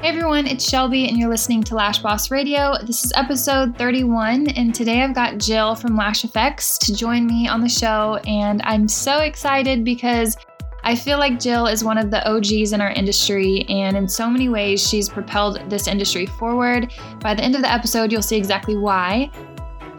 Hey everyone, it's Shelby, and you're listening to Lash Boss Radio. This is episode 31, and today I've got Jill from Lash Effects to join me on the show. And I'm so excited because I feel like Jill is one of the OGs in our industry, and in so many ways, she's propelled this industry forward. By the end of the episode, you'll see exactly why.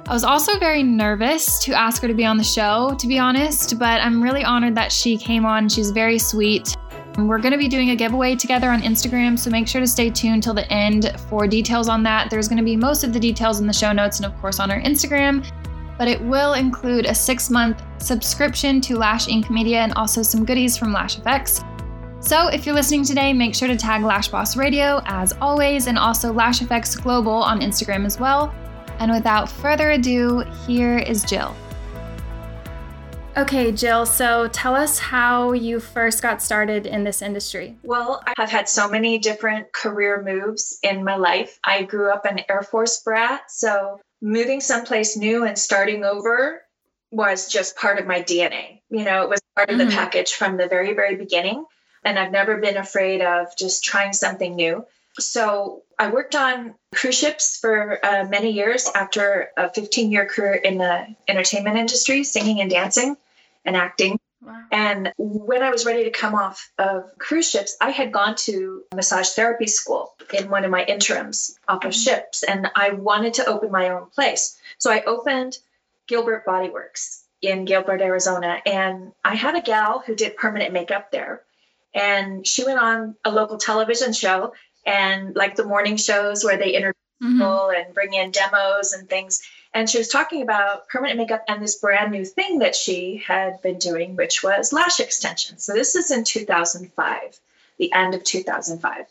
I was also very nervous to ask her to be on the show, to be honest, but I'm really honored that she came on. She's very sweet. We're going to be doing a giveaway together on Instagram, so make sure to stay tuned till the end for details on that. There's going to be most of the details in the show notes and, of course, on our Instagram, but it will include a six month subscription to Lash Inc Media and also some goodies from Lash Effects. So, if you're listening today, make sure to tag Lash Boss Radio as always, and also Lash Effects Global on Instagram as well. And without further ado, here is Jill. Okay, Jill, so tell us how you first got started in this industry. Well, I've had so many different career moves in my life. I grew up an Air Force brat, so moving someplace new and starting over was just part of my DNA. You know, it was part of mm-hmm. the package from the very, very beginning. And I've never been afraid of just trying something new. So I worked on cruise ships for uh, many years after a 15 year career in the entertainment industry, singing and dancing and acting. Wow. And when I was ready to come off of cruise ships, I had gone to massage therapy school in one of my interims off of mm-hmm. ships, and I wanted to open my own place. So I opened Gilbert Bodyworks in Gilbert, Arizona, and I had a gal who did permanent makeup there. And she went on a local television show and like the morning shows where they interview mm-hmm. people and bring in demos and things. And she was talking about permanent makeup and this brand new thing that she had been doing, which was lash extensions. So this is in 2005, the end of 2005.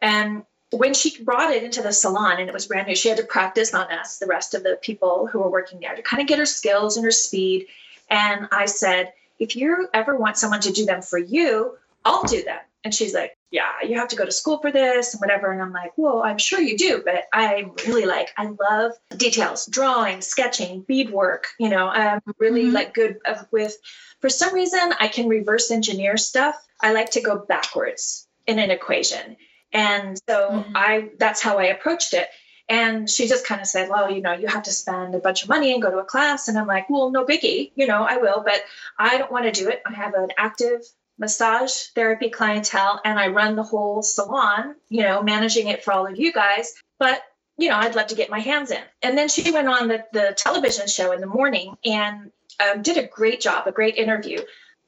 And when she brought it into the salon and it was brand new, she had to practice on us, the rest of the people who were working there, to kind of get her skills and her speed. And I said, if you ever want someone to do them for you, I'll do them. And she's like, yeah, you have to go to school for this and whatever. And I'm like, well, I'm sure you do, but I really like, I love details, drawing, sketching, beadwork. You know, I'm really mm-hmm. like good with, for some reason, I can reverse engineer stuff. I like to go backwards in an equation. And so mm-hmm. I, that's how I approached it. And she just kind of said, well, you know, you have to spend a bunch of money and go to a class. And I'm like, well, no biggie, you know, I will, but I don't want to do it. I have an active massage therapy clientele and I run the whole salon, you know, managing it for all of you guys. But, you know, I'd love to get my hands in. And then she went on the, the television show in the morning and um, did a great job, a great interview.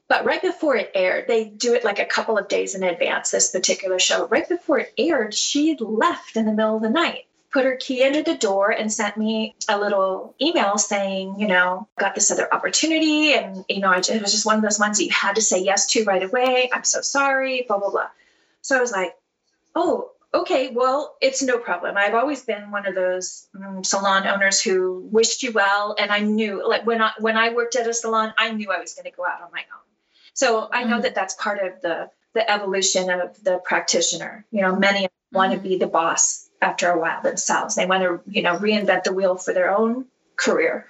But right before it aired, they do it like a couple of days in advance, this particular show. Right before it aired, she left in the middle of the night put her key into the door and sent me a little email saying, you know, got this other opportunity. And, you know, it was just one of those ones that you had to say yes to right away. I'm so sorry, blah, blah, blah. So I was like, oh, okay, well, it's no problem. I've always been one of those um, salon owners who wished you well. And I knew, like, when I, when I worked at a salon, I knew I was going to go out on my own. So I know mm-hmm. that that's part of the, the evolution of the practitioner. You know, many mm-hmm. want to be the boss after a while themselves. They want to, you know, reinvent the wheel for their own career.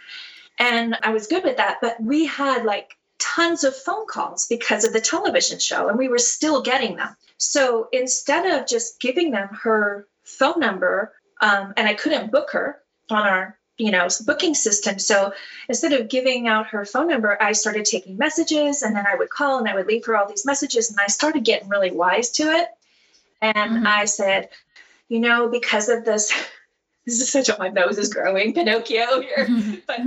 And I was good with that. But we had like tons of phone calls because of the television show, and we were still getting them. So instead of just giving them her phone number, um, and I couldn't book her on our you know booking system so instead of giving out her phone number i started taking messages and then i would call and i would leave her all these messages and i started getting really wise to it and mm-hmm. i said you know, because of this, this is such a, my nose is growing, Pinocchio here. but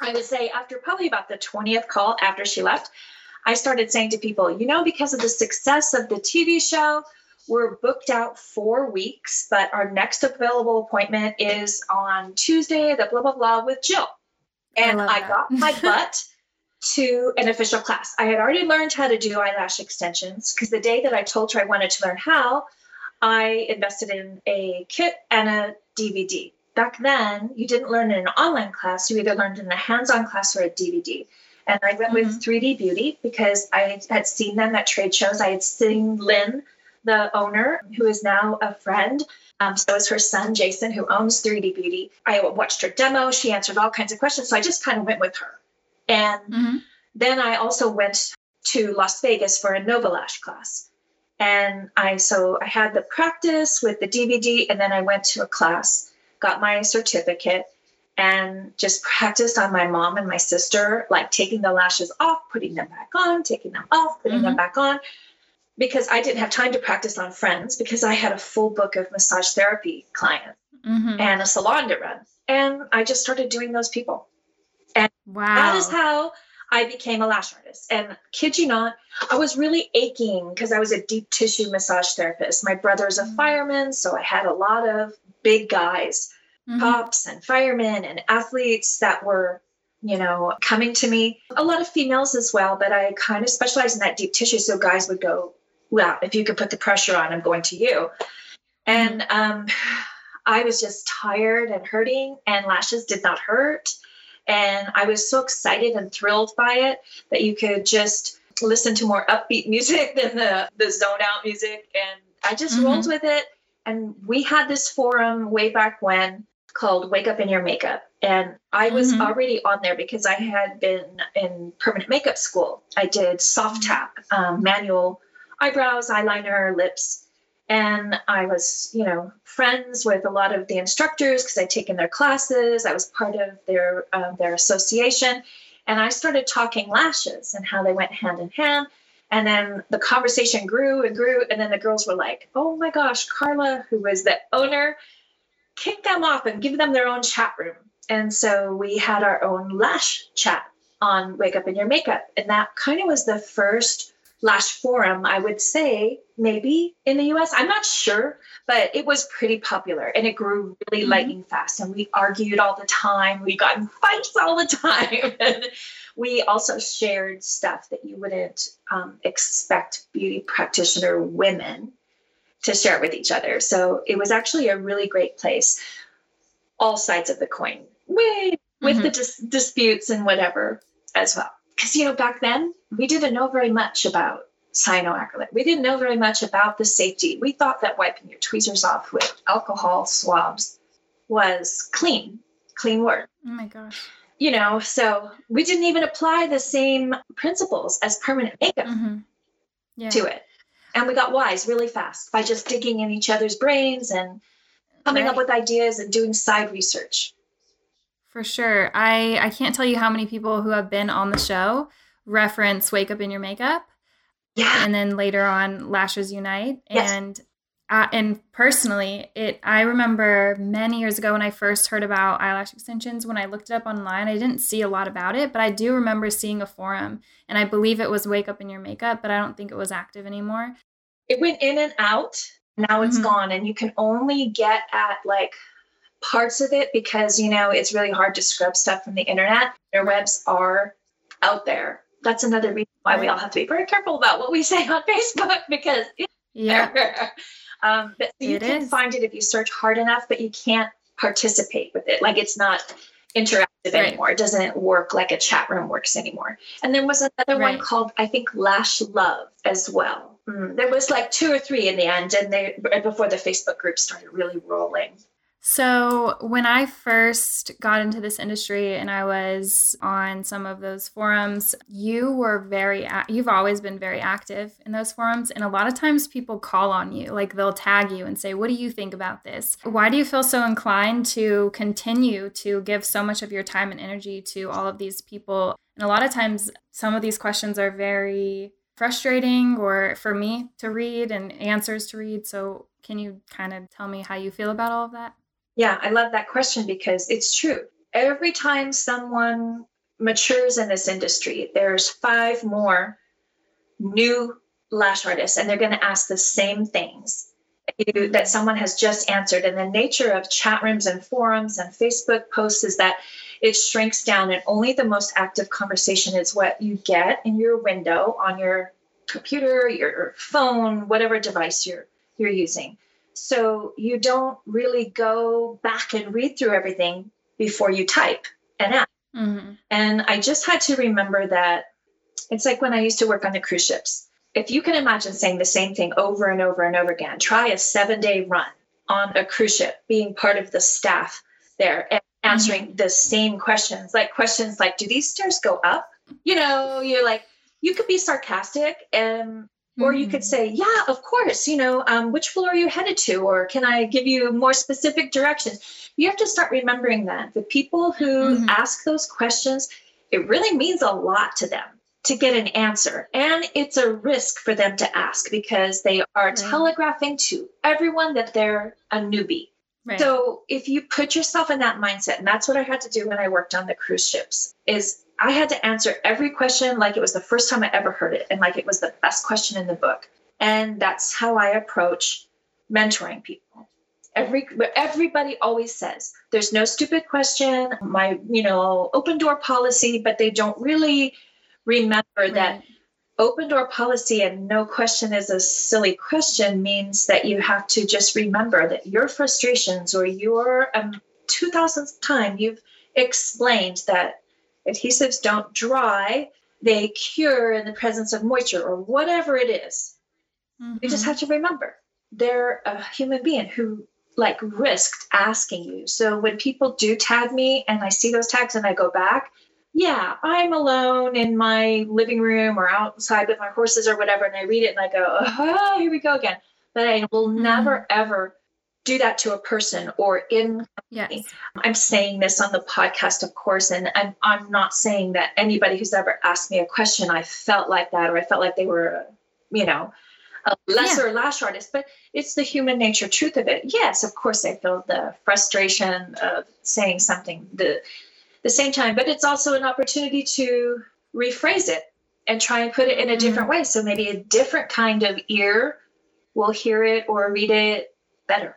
I would say after probably about the 20th call after she left, I started saying to people, you know, because of the success of the TV show, we're booked out four weeks, but our next available appointment is on Tuesday, the blah, blah, blah with Jill. And I, I got my butt to an official class. I had already learned how to do eyelash extensions because the day that I told her I wanted to learn how, I invested in a kit and a DVD. Back then, you didn't learn in an online class, you either learned in a hands on class or a DVD. And I went mm-hmm. with 3D Beauty because I had seen them at trade shows. I had seen Lynn, the owner, who is now a friend. Um, so is her son, Jason, who owns 3D Beauty. I watched her demo. She answered all kinds of questions. So I just kind of went with her. And mm-hmm. then I also went to Las Vegas for a Novalash class. And I so I had the practice with the DVD, and then I went to a class, got my certificate, and just practiced on my mom and my sister, like taking the lashes off, putting them back on, taking them off, putting mm-hmm. them back on. Because I didn't have time to practice on friends because I had a full book of massage therapy clients mm-hmm. and a salon to run. And I just started doing those people. And wow. that is how I became a lash artist. And kid you not, I was really aching because I was a deep tissue massage therapist. My brother's a mm-hmm. fireman, so I had a lot of big guys, mm-hmm. cops and firemen and athletes that were, you know, coming to me. A lot of females as well, but I kind of specialized in that deep tissue. So guys would go, Well, if you could put the pressure on, I'm going to you. And mm-hmm. um, I was just tired and hurting, and lashes did not hurt. And I was so excited and thrilled by it that you could just listen to more upbeat music than the, the zone out music. And I just mm-hmm. rolled with it. And we had this forum way back when called Wake Up in Your Makeup. And I was mm-hmm. already on there because I had been in permanent makeup school. I did soft tap, um, manual eyebrows, eyeliner, lips. And I was, you know, friends with a lot of the instructors because I'd taken their classes. I was part of their uh, their association, and I started talking lashes and how they went hand in hand. And then the conversation grew and grew, and then the girls were like, "Oh my gosh, Carla, who was the owner, kick them off and give them their own chat room." And so we had our own lash chat on Wake Up in Your Makeup, and that kind of was the first Lash Forum, I would say, maybe in the US. I'm not sure, but it was pretty popular and it grew really mm-hmm. lightning fast. And we argued all the time. We got in fights all the time. and we also shared stuff that you wouldn't um, expect beauty practitioner women to share with each other. So it was actually a really great place, all sides of the coin, with, with mm-hmm. the dis- disputes and whatever as well because you know back then we didn't know very much about cyanoacrylate. We didn't know very much about the safety. We thought that wiping your tweezers off with alcohol swabs was clean, clean work. Oh my gosh. You know, so we didn't even apply the same principles as permanent makeup mm-hmm. yeah. to it. And we got wise really fast by just digging in each other's brains and coming right. up with ideas and doing side research. For sure. I, I can't tell you how many people who have been on the show reference Wake Up in Your Makeup. Yeah. And then later on Lashes Unite. Yes. And uh, and personally, it I remember many years ago when I first heard about eyelash extensions, when I looked it up online, I didn't see a lot about it, but I do remember seeing a forum and I believe it was Wake Up in Your Makeup, but I don't think it was active anymore. It went in and out. Now it's mm-hmm. gone and you can only get at like parts of it because you know it's really hard to scrub stuff from the internet. Their webs are out there. That's another reason why we all have to be very careful about what we say on Facebook because yeah, um, but you it can is. find it if you search hard enough, but you can't participate with it. Like it's not interactive right. anymore. It doesn't work like a chat room works anymore. And there was another right. one called I think Lash Love as well. Mm, there was like two or three in the end, and they before the Facebook group started really rolling. So, when I first got into this industry and I was on some of those forums, you were very, you've always been very active in those forums. And a lot of times people call on you, like they'll tag you and say, What do you think about this? Why do you feel so inclined to continue to give so much of your time and energy to all of these people? And a lot of times, some of these questions are very frustrating or for me to read and answers to read. So, can you kind of tell me how you feel about all of that? Yeah, I love that question because it's true. Every time someone matures in this industry, there's five more new lash artists, and they're going to ask the same things that someone has just answered. And the nature of chat rooms and forums and Facebook posts is that it shrinks down, and only the most active conversation is what you get in your window on your computer, your phone, whatever device you're you're using. So you don't really go back and read through everything before you type and ask. Mm-hmm. And I just had to remember that it's like when I used to work on the cruise ships. If you can imagine saying the same thing over and over and over again, try a seven day run on a cruise ship, being part of the staff there and answering mm-hmm. the same questions, like questions like, do these stairs go up? You know, you're like, you could be sarcastic and Mm-hmm. Or you could mm-hmm. say, yeah, of course, you know, um, which floor are you headed to? Or can I give you more specific directions? You have to start remembering that the people who mm-hmm. ask those questions, it really means a lot to them to get an answer. And it's a risk for them to ask because they are right. telegraphing to everyone that they're a newbie. Right. So if you put yourself in that mindset, and that's what I had to do when I worked on the cruise ships, is I had to answer every question like it was the first time I ever heard it and like it was the best question in the book. And that's how I approach mentoring people. Every everybody always says there's no stupid question, my you know open door policy, but they don't really remember right. that open door policy and no question is a silly question means that you have to just remember that your frustrations or your um, 2000th time you've explained that adhesives don't dry, they cure in the presence of moisture or whatever it is. Mm-hmm. You just have to remember they're a human being who like risked asking you. So when people do tag me and I see those tags and I go back, yeah, I'm alone in my living room or outside with my horses or whatever, and I read it and I go, oh, here we go again. But I will mm-hmm. never ever do that to a person or in yes. I'm saying this on the podcast, of course, and I'm, I'm not saying that anybody who's ever asked me a question, I felt like that or I felt like they were, you know, a lesser yeah. lash artist, but it's the human nature truth of it. Yes, of course, I feel the frustration of saying something the the same time, but it's also an opportunity to rephrase it and try and put it in a different mm-hmm. way. So maybe a different kind of ear will hear it or read it better.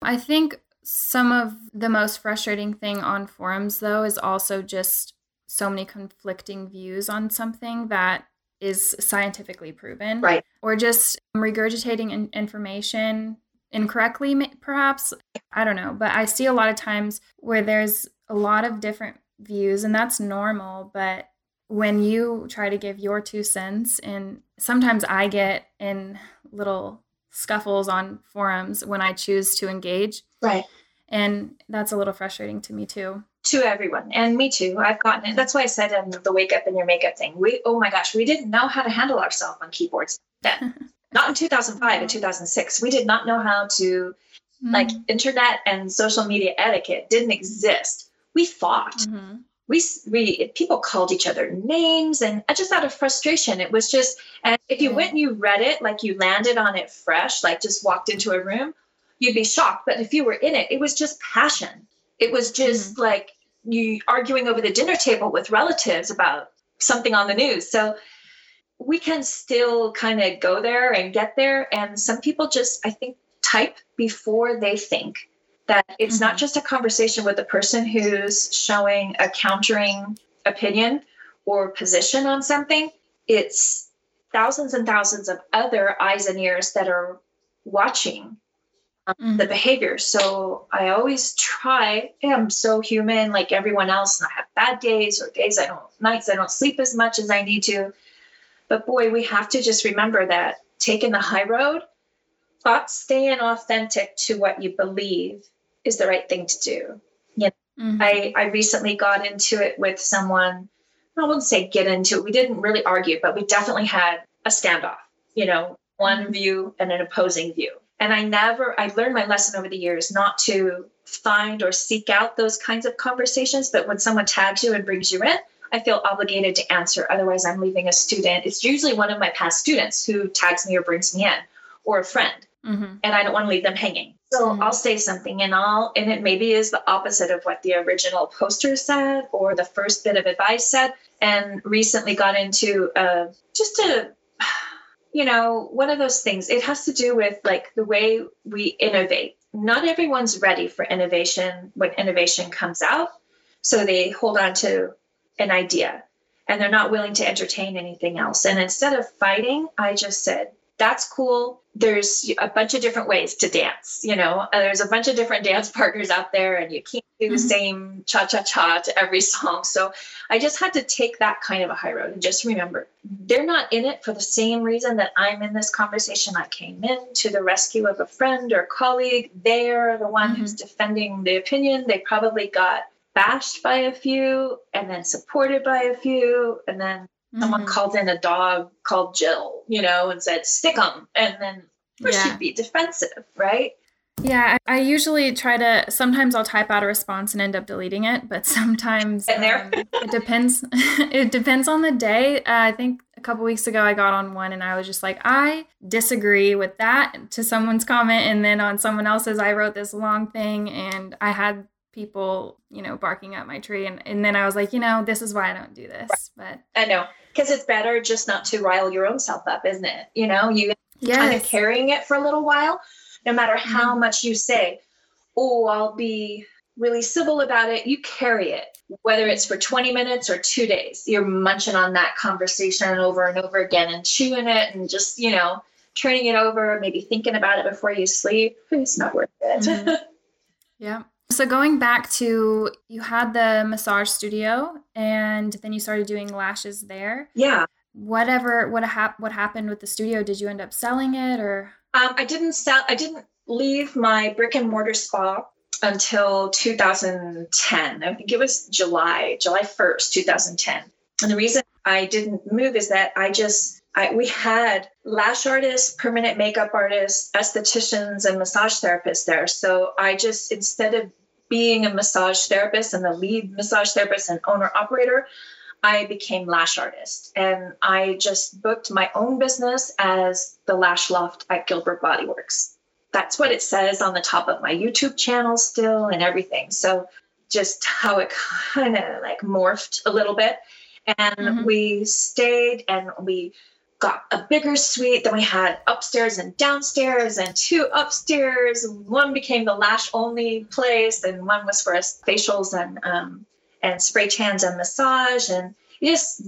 I think some of the most frustrating thing on forums, though, is also just so many conflicting views on something that is scientifically proven. Right. Or just regurgitating in- information incorrectly, perhaps. I don't know. But I see a lot of times where there's a lot of different views, and that's normal. But when you try to give your two cents, and sometimes I get in little scuffles on forums when I choose to engage. Right. And that's a little frustrating to me too. To everyone. And me too. I've gotten it. That's why I said in the wake up in your makeup thing. We oh my gosh, we didn't know how to handle ourselves on keyboards then. not in 2005 and 2006. We did not know how to mm-hmm. like internet and social media etiquette didn't exist. We fought. Mm-hmm we we people called each other names and just out of frustration. It was just and if you went and you read it like you landed on it fresh like just walked into a room you'd be shocked. But if you were in it it was just passion. It was just mm-hmm. like you arguing over the dinner table with relatives about something on the news. So we can still kind of go there and get there. And some people just i think type before they think that it's mm-hmm. not just a conversation with the person who's showing a countering opinion or position on something it's thousands and thousands of other eyes and ears that are watching um, mm-hmm. the behavior so i always try i'm so human like everyone else and i have bad days or days i don't nights i don't sleep as much as i need to but boy we have to just remember that taking the high road but staying authentic to what you believe is the right thing to do. Yeah. mm-hmm. I, I recently got into it with someone. I wouldn't say get into it. We didn't really argue, but we definitely had a standoff, you know, one mm-hmm. view and an opposing view. And I never, I learned my lesson over the years not to find or seek out those kinds of conversations. But when someone tags you and brings you in, I feel obligated to answer. Otherwise, I'm leaving a student. It's usually one of my past students who tags me or brings me in, or a friend. Mm-hmm. And I don't want to leave them hanging. So mm-hmm. I'll say something and I'll, and it maybe is the opposite of what the original poster said or the first bit of advice said. And recently got into uh, just a, you know, one of those things. It has to do with like the way we innovate. Not everyone's ready for innovation when innovation comes out. So they hold on to an idea and they're not willing to entertain anything else. And instead of fighting, I just said, that's cool. There's a bunch of different ways to dance. You know, uh, there's a bunch of different dance partners out there, and you can't do the mm-hmm. same cha cha cha to every song. So I just had to take that kind of a high road and just remember they're not in it for the same reason that I'm in this conversation. I came in to the rescue of a friend or colleague. They're the one mm-hmm. who's defending the opinion. They probably got bashed by a few and then supported by a few and then someone mm-hmm. called in a dog called Jill, you know, and said, stick them. And then yeah. she'd be defensive, right? Yeah, I usually try to. Sometimes I'll type out a response and end up deleting it, but sometimes um, it depends. it depends on the day. Uh, I think a couple weeks ago I got on one and I was just like, I disagree with that to someone's comment, and then on someone else's, I wrote this long thing and I had people, you know, barking at my tree, and and then I was like, you know, this is why I don't do this. But I know because it's better just not to rile your own self up, isn't it? You know, you yes. kind of carrying it for a little while no matter how mm-hmm. much you say, oh, I'll be really civil about it, you carry it, whether it's for 20 minutes or two days. You're munching on that conversation over and over again and chewing it and just, you know, turning it over, maybe thinking about it before you sleep. It's not worth it. Mm-hmm. yeah. So going back to you had the massage studio and then you started doing lashes there. Yeah. Whatever what hap- what happened with the studio? Did you end up selling it or um, I didn't sell. I didn't leave my brick and mortar spa until 2010. I think it was July, July 1st, 2010. And the reason I didn't move is that I just I, we had lash artists, permanent makeup artists, estheticians, and massage therapists there. So I just instead of being a massage therapist and the lead massage therapist and owner operator, I became lash artist and I just booked my own business as the Lash Loft at Gilbert Body Works. That's what it says on the top of my YouTube channel still and everything. So just how it kind of like morphed a little bit. And mm-hmm. we stayed and we got a bigger suite. Then we had upstairs and downstairs and two upstairs. One became the lash only place and one was for us facials and um, and spray tans and massage and just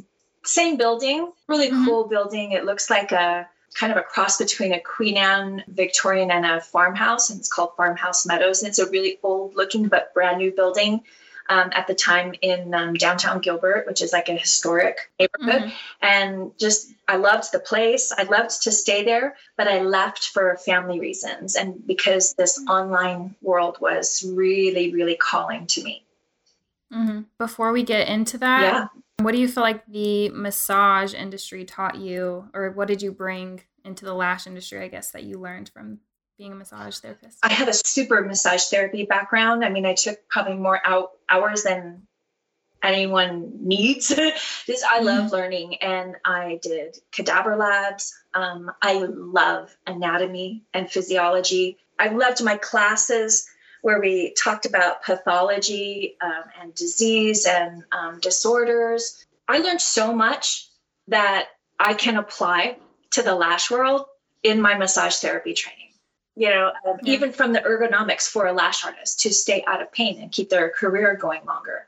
same building, really mm-hmm. cool building. It looks like a kind of a cross between a Queen Anne Victorian and a farmhouse, and it's called Farmhouse Meadows. And it's a really old looking but brand new building. Um, at the time in um, downtown Gilbert, which is like a historic neighborhood. Mm-hmm. And just, I loved the place. I loved to stay there, but I left for family reasons and because this mm-hmm. online world was really, really calling to me. Mm-hmm. Before we get into that, yeah. what do you feel like the massage industry taught you, or what did you bring into the lash industry, I guess, that you learned from being a massage therapist? I have a super massage therapy background. I mean, I took probably more out hours than anyone needs. this I love mm-hmm. learning, and I did cadaver labs. Um, I love anatomy and physiology. I loved my classes where we talked about pathology um, and disease and um, disorders. I learned so much that I can apply to the lash world in my massage therapy training. You know, um, yeah. even from the ergonomics for a lash artist to stay out of pain and keep their career going longer.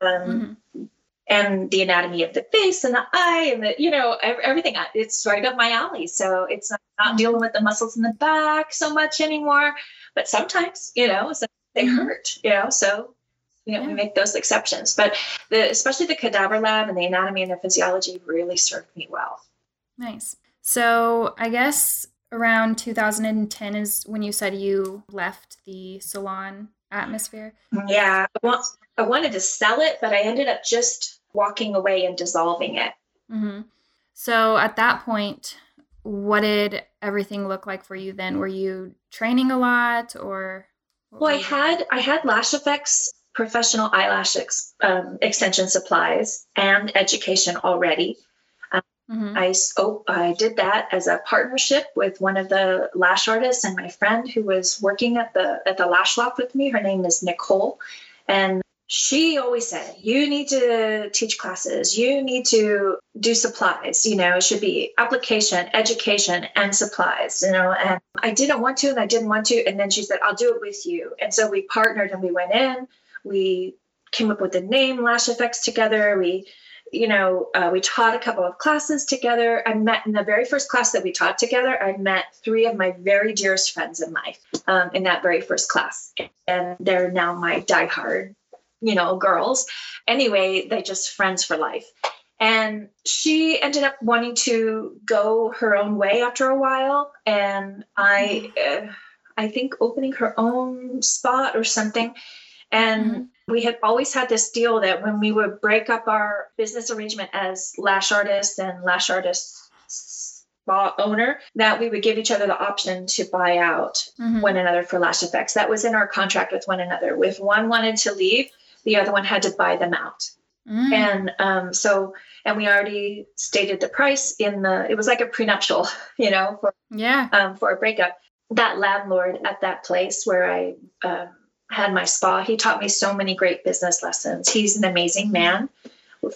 Um, mm-hmm. And the anatomy of the face and the eye and the, you know, everything. It's right up my alley. So it's not, not mm-hmm. dealing with the muscles in the back so much anymore but sometimes, you know, so they mm-hmm. hurt, you know, so you know, yeah. we make those exceptions. But the especially the cadaver lab and the anatomy and the physiology really served me well. Nice. So I guess around 2010 is when you said you left the salon atmosphere. Yeah, I wanted to sell it, but I ended up just walking away and dissolving it. Mm-hmm. So at that point, what did everything look like for you then? Were you training a lot or? Well, I had I had Lash Effects professional eyelash ex, um, extension supplies and education already. Mm-hmm. I oh, I did that as a partnership with one of the lash artists and my friend who was working at the at the lash loft with me. Her name is Nicole, and she always said, You need to teach classes, you need to do supplies. You know, it should be application, education, and supplies, you know. And I didn't want to, and I didn't want to. And then she said, I'll do it with you. And so we partnered and we went in, we came up with the name Lash Effects together. We you know, uh, we taught a couple of classes together. I met in the very first class that we taught together. I met three of my very dearest friends in life um, in that very first class, and they're now my diehard you know, girls. Anyway, they're just friends for life. And she ended up wanting to go her own way after a while. And I, uh, I think opening her own spot or something. And mm-hmm. We had always had this deal that when we would break up our business arrangement as lash artists and lash artists spa owner that we would give each other the option to buy out mm-hmm. one another for lash effects. That was in our contract with one another. If one wanted to leave, the other one had to buy them out. Mm. And um, so, and we already stated the price in the, it was like a prenuptial, you know, for, yeah, um, for a breakup. That landlord at that place where I um, had my spa, he taught me so many great business lessons. He's an amazing man,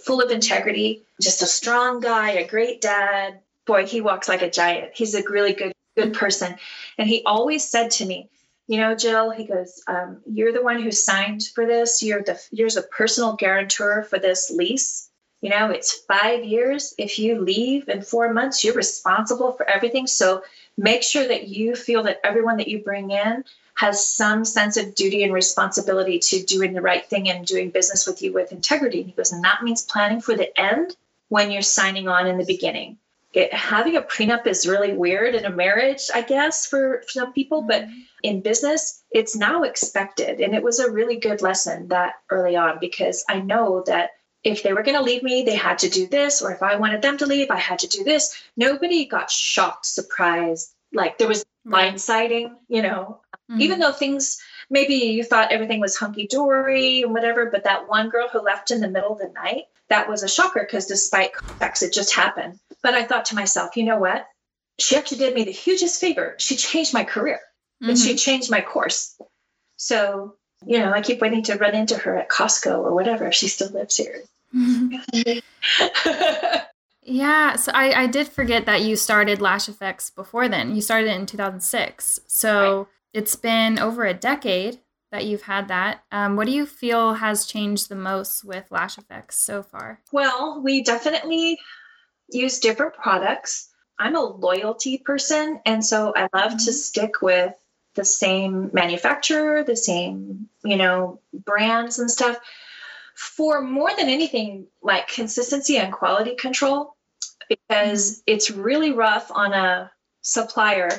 full of integrity, just a strong guy, a great dad, boy, he walks like a giant. He's a really good good person, and he always said to me, you know, Jill, he goes, um, you're the one who signed for this. You're the you're the personal guarantor for this lease. You know, it's five years. If you leave in four months, you're responsible for everything. So make sure that you feel that everyone that you bring in has some sense of duty and responsibility to doing the right thing and doing business with you with integrity. And he goes, and that means planning for the end when you're signing on in the beginning it, having a prenup is really weird in a marriage, I guess, for, for some people, but mm-hmm. in business, it's now expected. And it was a really good lesson that early on because I know that if they were going to leave me, they had to do this, or if I wanted them to leave, I had to do this. Nobody got shocked, surprised, like there was blindsiding, you know, mm-hmm. even though things maybe you thought everything was hunky dory and whatever, but that one girl who left in the middle of the night, that was a shocker because despite context, it just happened. But I thought to myself, you know what? She actually did me the hugest favor. She changed my career mm-hmm. and she changed my course. So, you know, I keep waiting to run into her at Costco or whatever if she still lives here. yeah, so I, I did forget that you started Lash Effects before then. You started in 2006. So right. It's been over a decade that you've had that. Um, what do you feel has changed the most with Lash Effects so far? Well, we definitely use different products. I'm a loyalty person, and so I love mm-hmm. to stick with the same manufacturer, the same, you know, brands and stuff for more than anything like consistency and quality control because mm-hmm. it's really rough on a supplier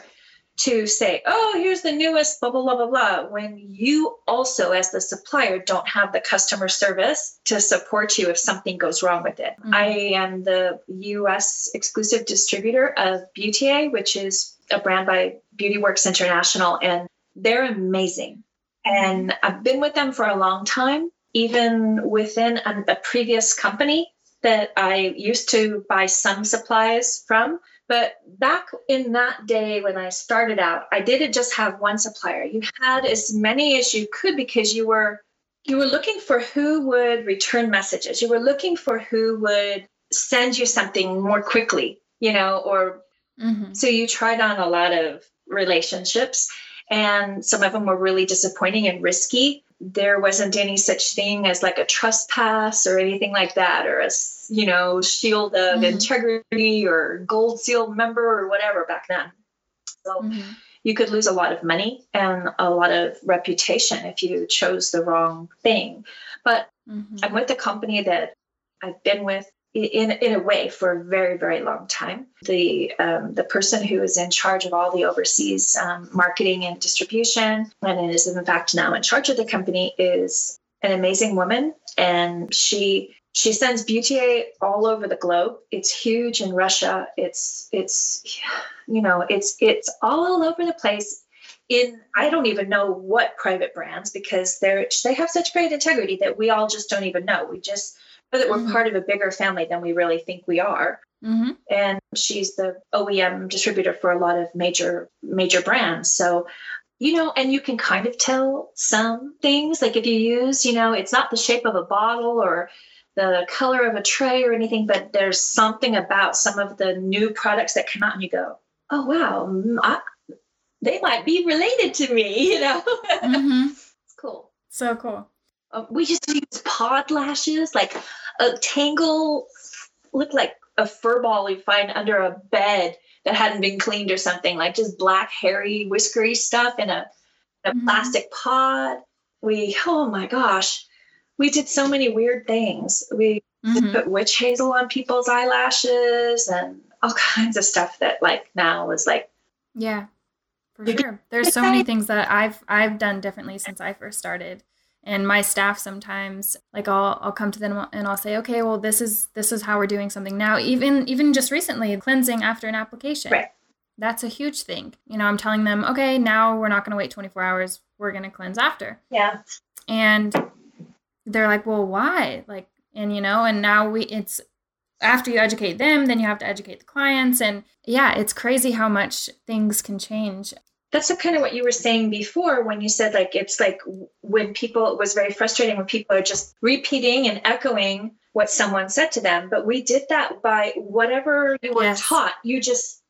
to say, oh, here's the newest, blah, blah, blah, blah, blah, when you also, as the supplier, don't have the customer service to support you if something goes wrong with it. Mm-hmm. I am the US exclusive distributor of Beautier, which is a brand by Beauty Works International, and they're amazing. And I've been with them for a long time, even within a, a previous company that I used to buy some supplies from but back in that day when I started out, I didn't just have one supplier. You had as many as you could because you were you were looking for who would return messages. You were looking for who would send you something more quickly, you know, or mm-hmm. so you tried on a lot of relationships and some of them were really disappointing and risky there wasn't any such thing as like a TrustPass or anything like that or a you know shield of mm-hmm. integrity or gold seal member or whatever back then so mm-hmm. you could lose a lot of money and a lot of reputation if you chose the wrong thing but mm-hmm. i'm with a company that i've been with in in a way for a very very long time. The um, the person who is in charge of all the overseas um, marketing and distribution, and is in fact now in charge of the company, is an amazing woman, and she she sends Beautier all over the globe. It's huge in Russia. It's it's you know it's it's all over the place. In I don't even know what private brands because they're they have such great integrity that we all just don't even know. We just that we're mm-hmm. part of a bigger family than we really think we are. Mm-hmm. And she's the OEM distributor for a lot of major major brands. So, you know, and you can kind of tell some things. Like if you use, you know, it's not the shape of a bottle or the color of a tray or anything, but there's something about some of the new products that come out, and you go, "Oh wow, mm, I, they might be related to me," you know. Mm-hmm. it's cool. So cool. Uh, we used to use pod lashes, like a tangle, looked like a fur ball you find under a bed that hadn't been cleaned or something, like just black, hairy, whiskery stuff in a, a mm-hmm. plastic pod. We, oh my gosh, we did so many weird things. We mm-hmm. put witch hazel on people's eyelashes and all kinds of stuff that, like, now is like, yeah, for sure. There's so many things that I've I've done differently since I first started and my staff sometimes like I'll I'll come to them and I'll say, okay, well this is this is how we're doing something now. Even even just recently, cleansing after an application. Right. That's a huge thing. You know, I'm telling them, okay, now we're not going to wait 24 hours. We're going to cleanse after. Yeah. And they're like, well, why? Like, and you know, and now we it's after you educate them, then you have to educate the clients. And yeah, it's crazy how much things can change that's kind of what you were saying before when you said like it's like when people it was very frustrating when people are just repeating and echoing what someone said to them but we did that by whatever you were yes. taught you just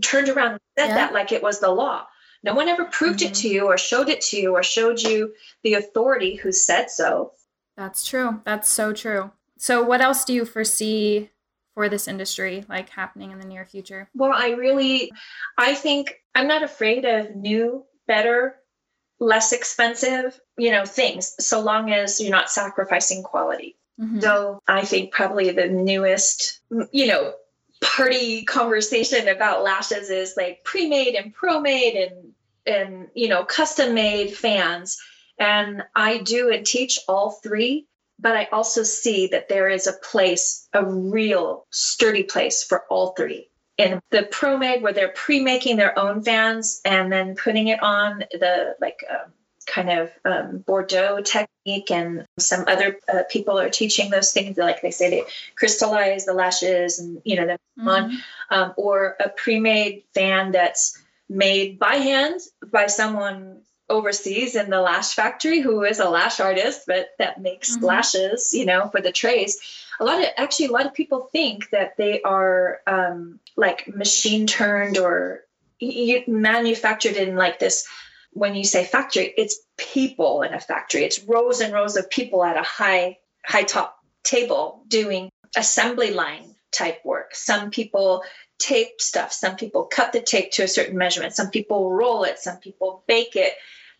turned around and said yeah. that like it was the law no one ever proved mm-hmm. it to you or showed it to you or showed you the authority who said so that's true that's so true so what else do you foresee for this industry like happening in the near future? Well, I really I think I'm not afraid of new, better, less expensive, you know, things so long as you're not sacrificing quality. Mm-hmm. So, I think probably the newest, you know, party conversation about lashes is like pre-made and pro-made and and you know, custom made fans. And I do and teach all three but I also see that there is a place, a real sturdy place for all three. In the pro made, where they're pre making their own fans and then putting it on the like um, kind of um, Bordeaux technique, and some other uh, people are teaching those things. Like they say, they crystallize the lashes and you know them mm-hmm. on, um, or a pre made fan that's made by hand by someone overseas in the lash factory who is a lash artist but that makes mm-hmm. lashes you know for the trays a lot of actually a lot of people think that they are um, like machine turned or manufactured in like this when you say factory it's people in a factory. It's rows and rows of people at a high high top table doing assembly line type work. Some people tape stuff. Some people cut the tape to a certain measurement. Some people roll it. Some people bake it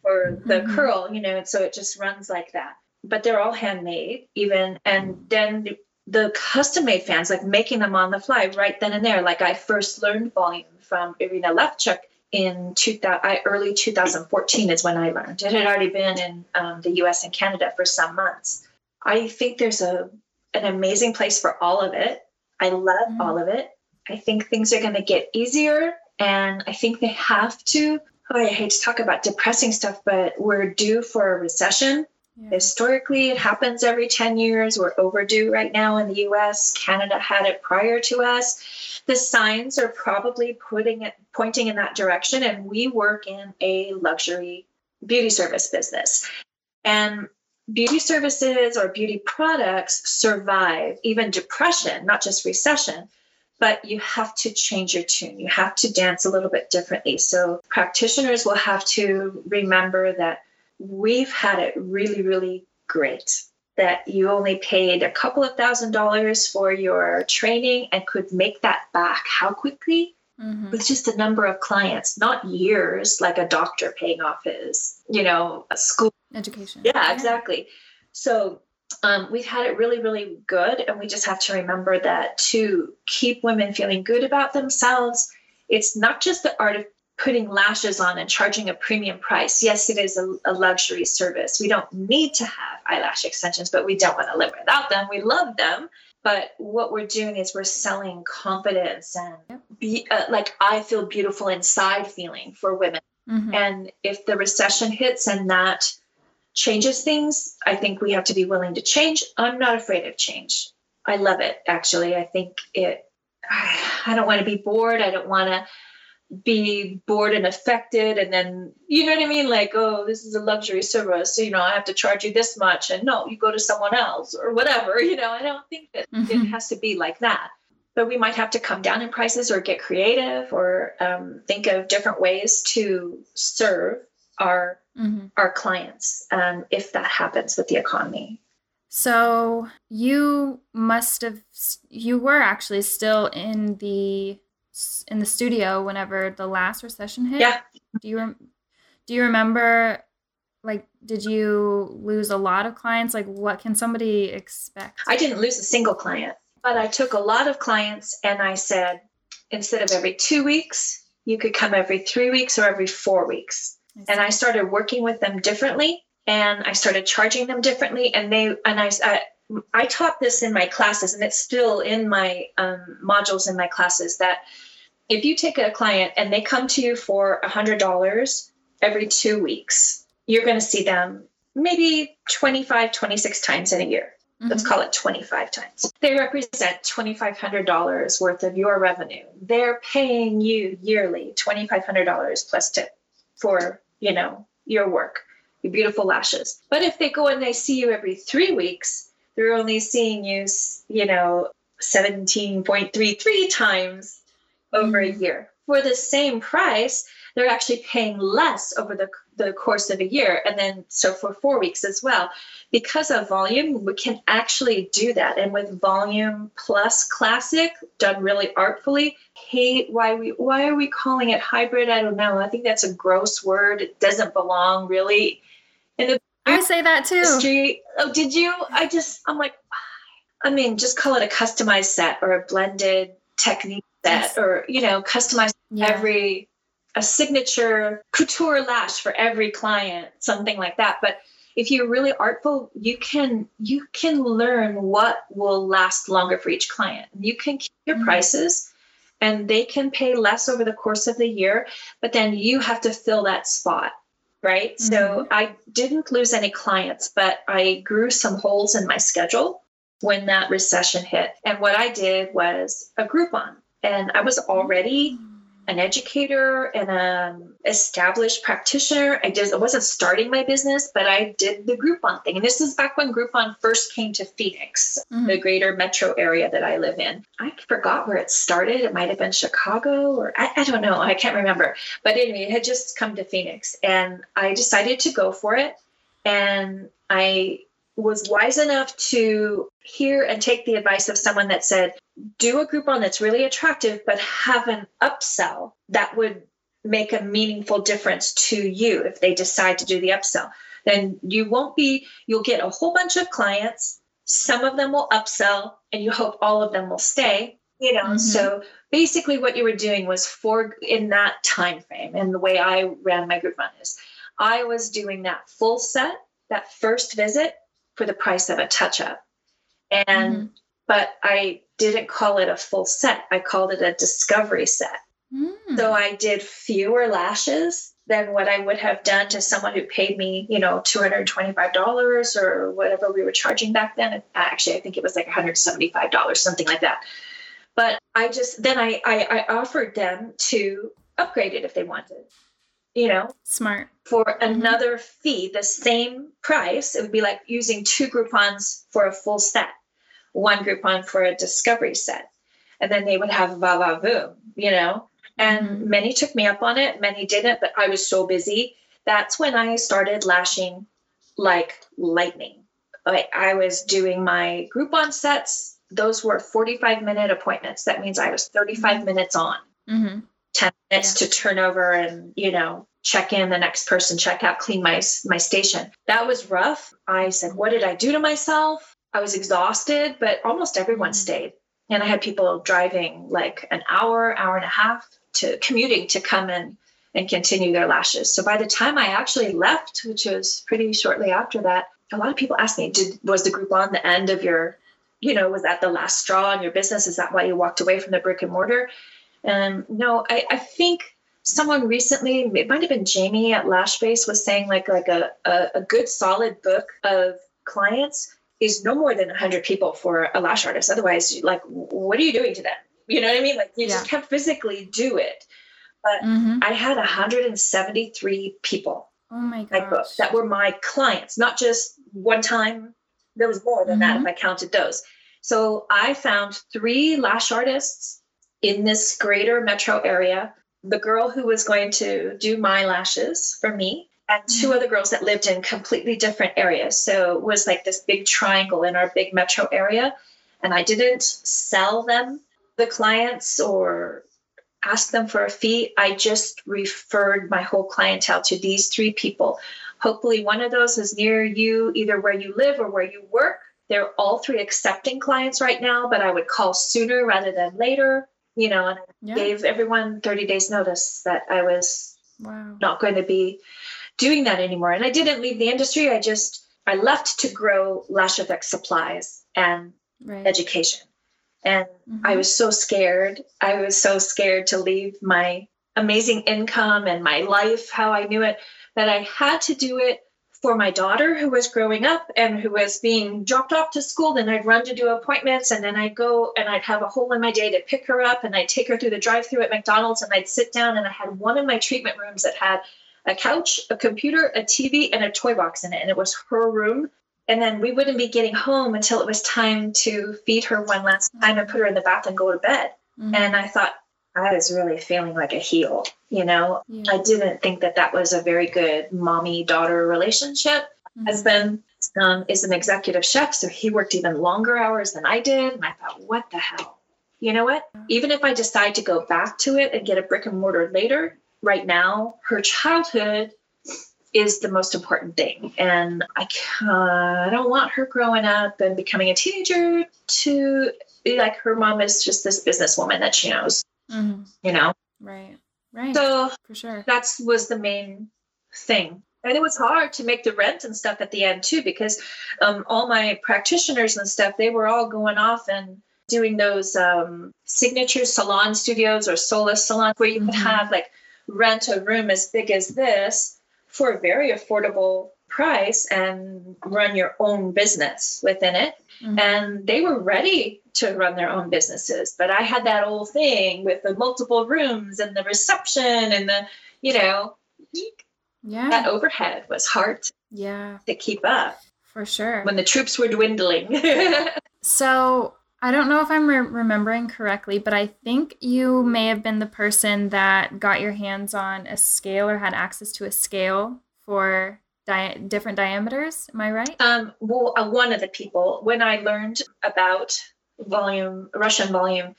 or the mm-hmm. curl, you know, so it just runs like that. But they're all handmade, even. And then the custom made fans, like making them on the fly right then and there. Like I first learned volume from Irina Levchuk in 2000, early 2014 is when I learned. It had already been in um, the US and Canada for some months. I think there's a an amazing place for all of it. I love mm-hmm. all of it. I think things are going to get easier and I think they have to oh, I hate to talk about depressing stuff, but we're due for a recession. Yeah. Historically, it happens every 10 years. We're overdue right now in the US. Canada had it prior to us. The signs are probably putting it pointing in that direction. And we work in a luxury beauty service business. And beauty services or beauty products survive even depression, not just recession but you have to change your tune. You have to dance a little bit differently. So practitioners will have to remember that we've had it really, really great. That you only paid a couple of thousand dollars for your training and could make that back how quickly? Mm-hmm. With just a number of clients, not years like a doctor paying off his, you know, school education. Yeah, yeah. exactly. So um, we've had it really, really good. And we just have to remember that to keep women feeling good about themselves, it's not just the art of putting lashes on and charging a premium price. Yes, it is a, a luxury service. We don't need to have eyelash extensions, but we don't want to live without them. We love them. But what we're doing is we're selling confidence and be, uh, like I feel beautiful inside feeling for women. Mm-hmm. And if the recession hits and that changes things, I think we have to be willing to change. I'm not afraid of change. I love it, actually. I think it, I don't want to be bored. I don't want to be bored and affected. And then, you know what I mean? Like, oh, this is a luxury service. So, you know, I have to charge you this much. And no, you go to someone else or whatever. You know, I don't think that mm-hmm. it has to be like that. But we might have to come down in prices or get creative or um, think of different ways to serve our mm-hmm. our clients um, if that happens with the economy. So you must have you were actually still in the in the studio whenever the last recession hit. Yeah. Do you do you remember like did you lose a lot of clients? Like what can somebody expect? I didn't lose a single client, but I took a lot of clients and I said instead of every 2 weeks, you could come every 3 weeks or every 4 weeks and I started working with them differently. and I started charging them differently. And they and I I, I taught this in my classes, and it's still in my um, modules in my classes that if you take a client and they come to you for a hundred dollars every two weeks, you're going to see them maybe 25, 26 times in a year. Mm-hmm. Let's call it 25 times. They represent $2,500 worth of your revenue. They're paying you yearly $2,500 plus tip for, you know, your work, your beautiful lashes. But if they go and they see you every three weeks, they're only seeing you, you know, 17.33 times over mm-hmm. a year. For the same price, they're actually paying less over the, the course of a year. And then, so for four weeks as well. Because of volume, we can actually do that. And with volume plus classic done really artfully, hate why we why are we calling it hybrid? I don't know. I think that's a gross word. It doesn't belong really in the I say that too. Industry. Oh, did you? I just I'm like I mean, just call it a customized set or a blended technique set yes. or you know, customize yeah. every a signature couture lash for every client, something like that. But if you're really artful, you can you can learn what will last longer for each client. You can keep your mm-hmm. prices and they can pay less over the course of the year, but then you have to fill that spot. Right. Mm-hmm. So I didn't lose any clients, but I grew some holes in my schedule when that recession hit. And what I did was a Groupon. And I was already mm-hmm an educator and an established practitioner. I did I wasn't starting my business, but I did the Groupon thing. And this is back when Groupon first came to Phoenix, mm-hmm. the greater metro area that I live in. I forgot where it started. It might have been Chicago or I, I don't know. I can't remember. But anyway, it had just come to Phoenix and I decided to go for it. And I was wise enough to hear and take the advice of someone that said, do a Groupon that's really attractive, but have an upsell that would make a meaningful difference to you if they decide to do the upsell. Then you won't be, you'll get a whole bunch of clients. Some of them will upsell, and you hope all of them will stay. You know, mm-hmm. so basically what you were doing was for in that time frame, and the way I ran my Groupon is I was doing that full set, that first visit for the price of a touch up. And mm-hmm. But I didn't call it a full set. I called it a discovery set. Mm. So I did fewer lashes than what I would have done to someone who paid me, you know, $225 or whatever we were charging back then. Actually, I think it was like $175, something like that. But I just then I, I, I offered them to upgrade it if they wanted you know smart for mm-hmm. another mm-hmm. fee the same price it would be like using two groupons for a full set one groupon for a discovery set and then they would have va va voom you know and mm-hmm. many took me up on it many didn't but i was so busy that's when i started lashing like lightning like i was doing my groupon sets those were 45 minute appointments that means i was 35 mm-hmm. minutes on mm-hmm. 10 minutes yeah. to turn over and, you know, check in the next person, check out, clean my, my station. That was rough. I said, what did I do to myself? I was exhausted, but almost everyone mm-hmm. stayed. And I had people driving like an hour, hour and a half to commuting to come and and continue their lashes. So by the time I actually left, which was pretty shortly after that, a lot of people asked me, did was the Groupon the end of your, you know, was that the last straw in your business? Is that why you walked away from the brick and mortar? And no, I, I think someone recently, it might have been Jamie at Lash Base, was saying like like a, a, a good solid book of clients is no more than 100 people for a lash artist. Otherwise, like, what are you doing to them? You know what I mean? Like, you yeah. just can't physically do it. But mm-hmm. I had 173 people. Oh my gosh. that were my clients, not just one time. There was more than mm-hmm. that if I counted those. So I found three lash artists in this greater metro area. The girl who was going to do my lashes for me, and two other girls that lived in completely different areas. So it was like this big triangle in our big metro area. And I didn't sell them the clients or ask them for a fee. I just referred my whole clientele to these three people. Hopefully, one of those is near you, either where you live or where you work. They're all three accepting clients right now, but I would call sooner rather than later you know, and yeah. gave everyone 30 days notice that I was wow. not going to be doing that anymore. And I didn't leave the industry. I just I left to grow Lash Effect supplies and right. education. And mm-hmm. I was so scared. I was so scared to leave my amazing income and my life, how I knew it, that I had to do it for my daughter who was growing up and who was being dropped off to school. Then I'd run to do appointments and then I'd go and I'd have a hole in my day to pick her up and I'd take her through the drive through at McDonald's and I'd sit down and I had one of my treatment rooms that had a couch, a computer, a TV, and a toy box in it. And it was her room. And then we wouldn't be getting home until it was time to feed her one last time and put her in the bath and go to bed. Mm-hmm. And I thought, I was really feeling like a heel. You know, yeah. I didn't think that that was a very good mommy daughter relationship. Mm-hmm. Husband um, is an executive chef, so he worked even longer hours than I did. And I thought, what the hell? You know what? Even if I decide to go back to it and get a brick and mortar later, right now, her childhood is the most important thing. And I, I don't want her growing up and becoming a teenager to be like her mom is just this businesswoman that she knows, mm-hmm. you know? Right. Right. So for sure. That was the main thing. And it was hard to make the rent and stuff at the end too, because um, all my practitioners and stuff, they were all going off and doing those um, signature salon studios or Sola salons where you mm-hmm. could have like rent a room as big as this for a very affordable price and run your own business within it. Mm-hmm. And they were ready to run their own businesses. But I had that old thing with the multiple rooms and the reception and the, you know, yeah. That overhead was hard yeah. to keep up. For sure. When the troops were dwindling. so I don't know if I'm re- remembering correctly, but I think you may have been the person that got your hands on a scale or had access to a scale for di- different diameters. Am I right? Um, well, uh, one of the people, when I learned about volume, Russian volume,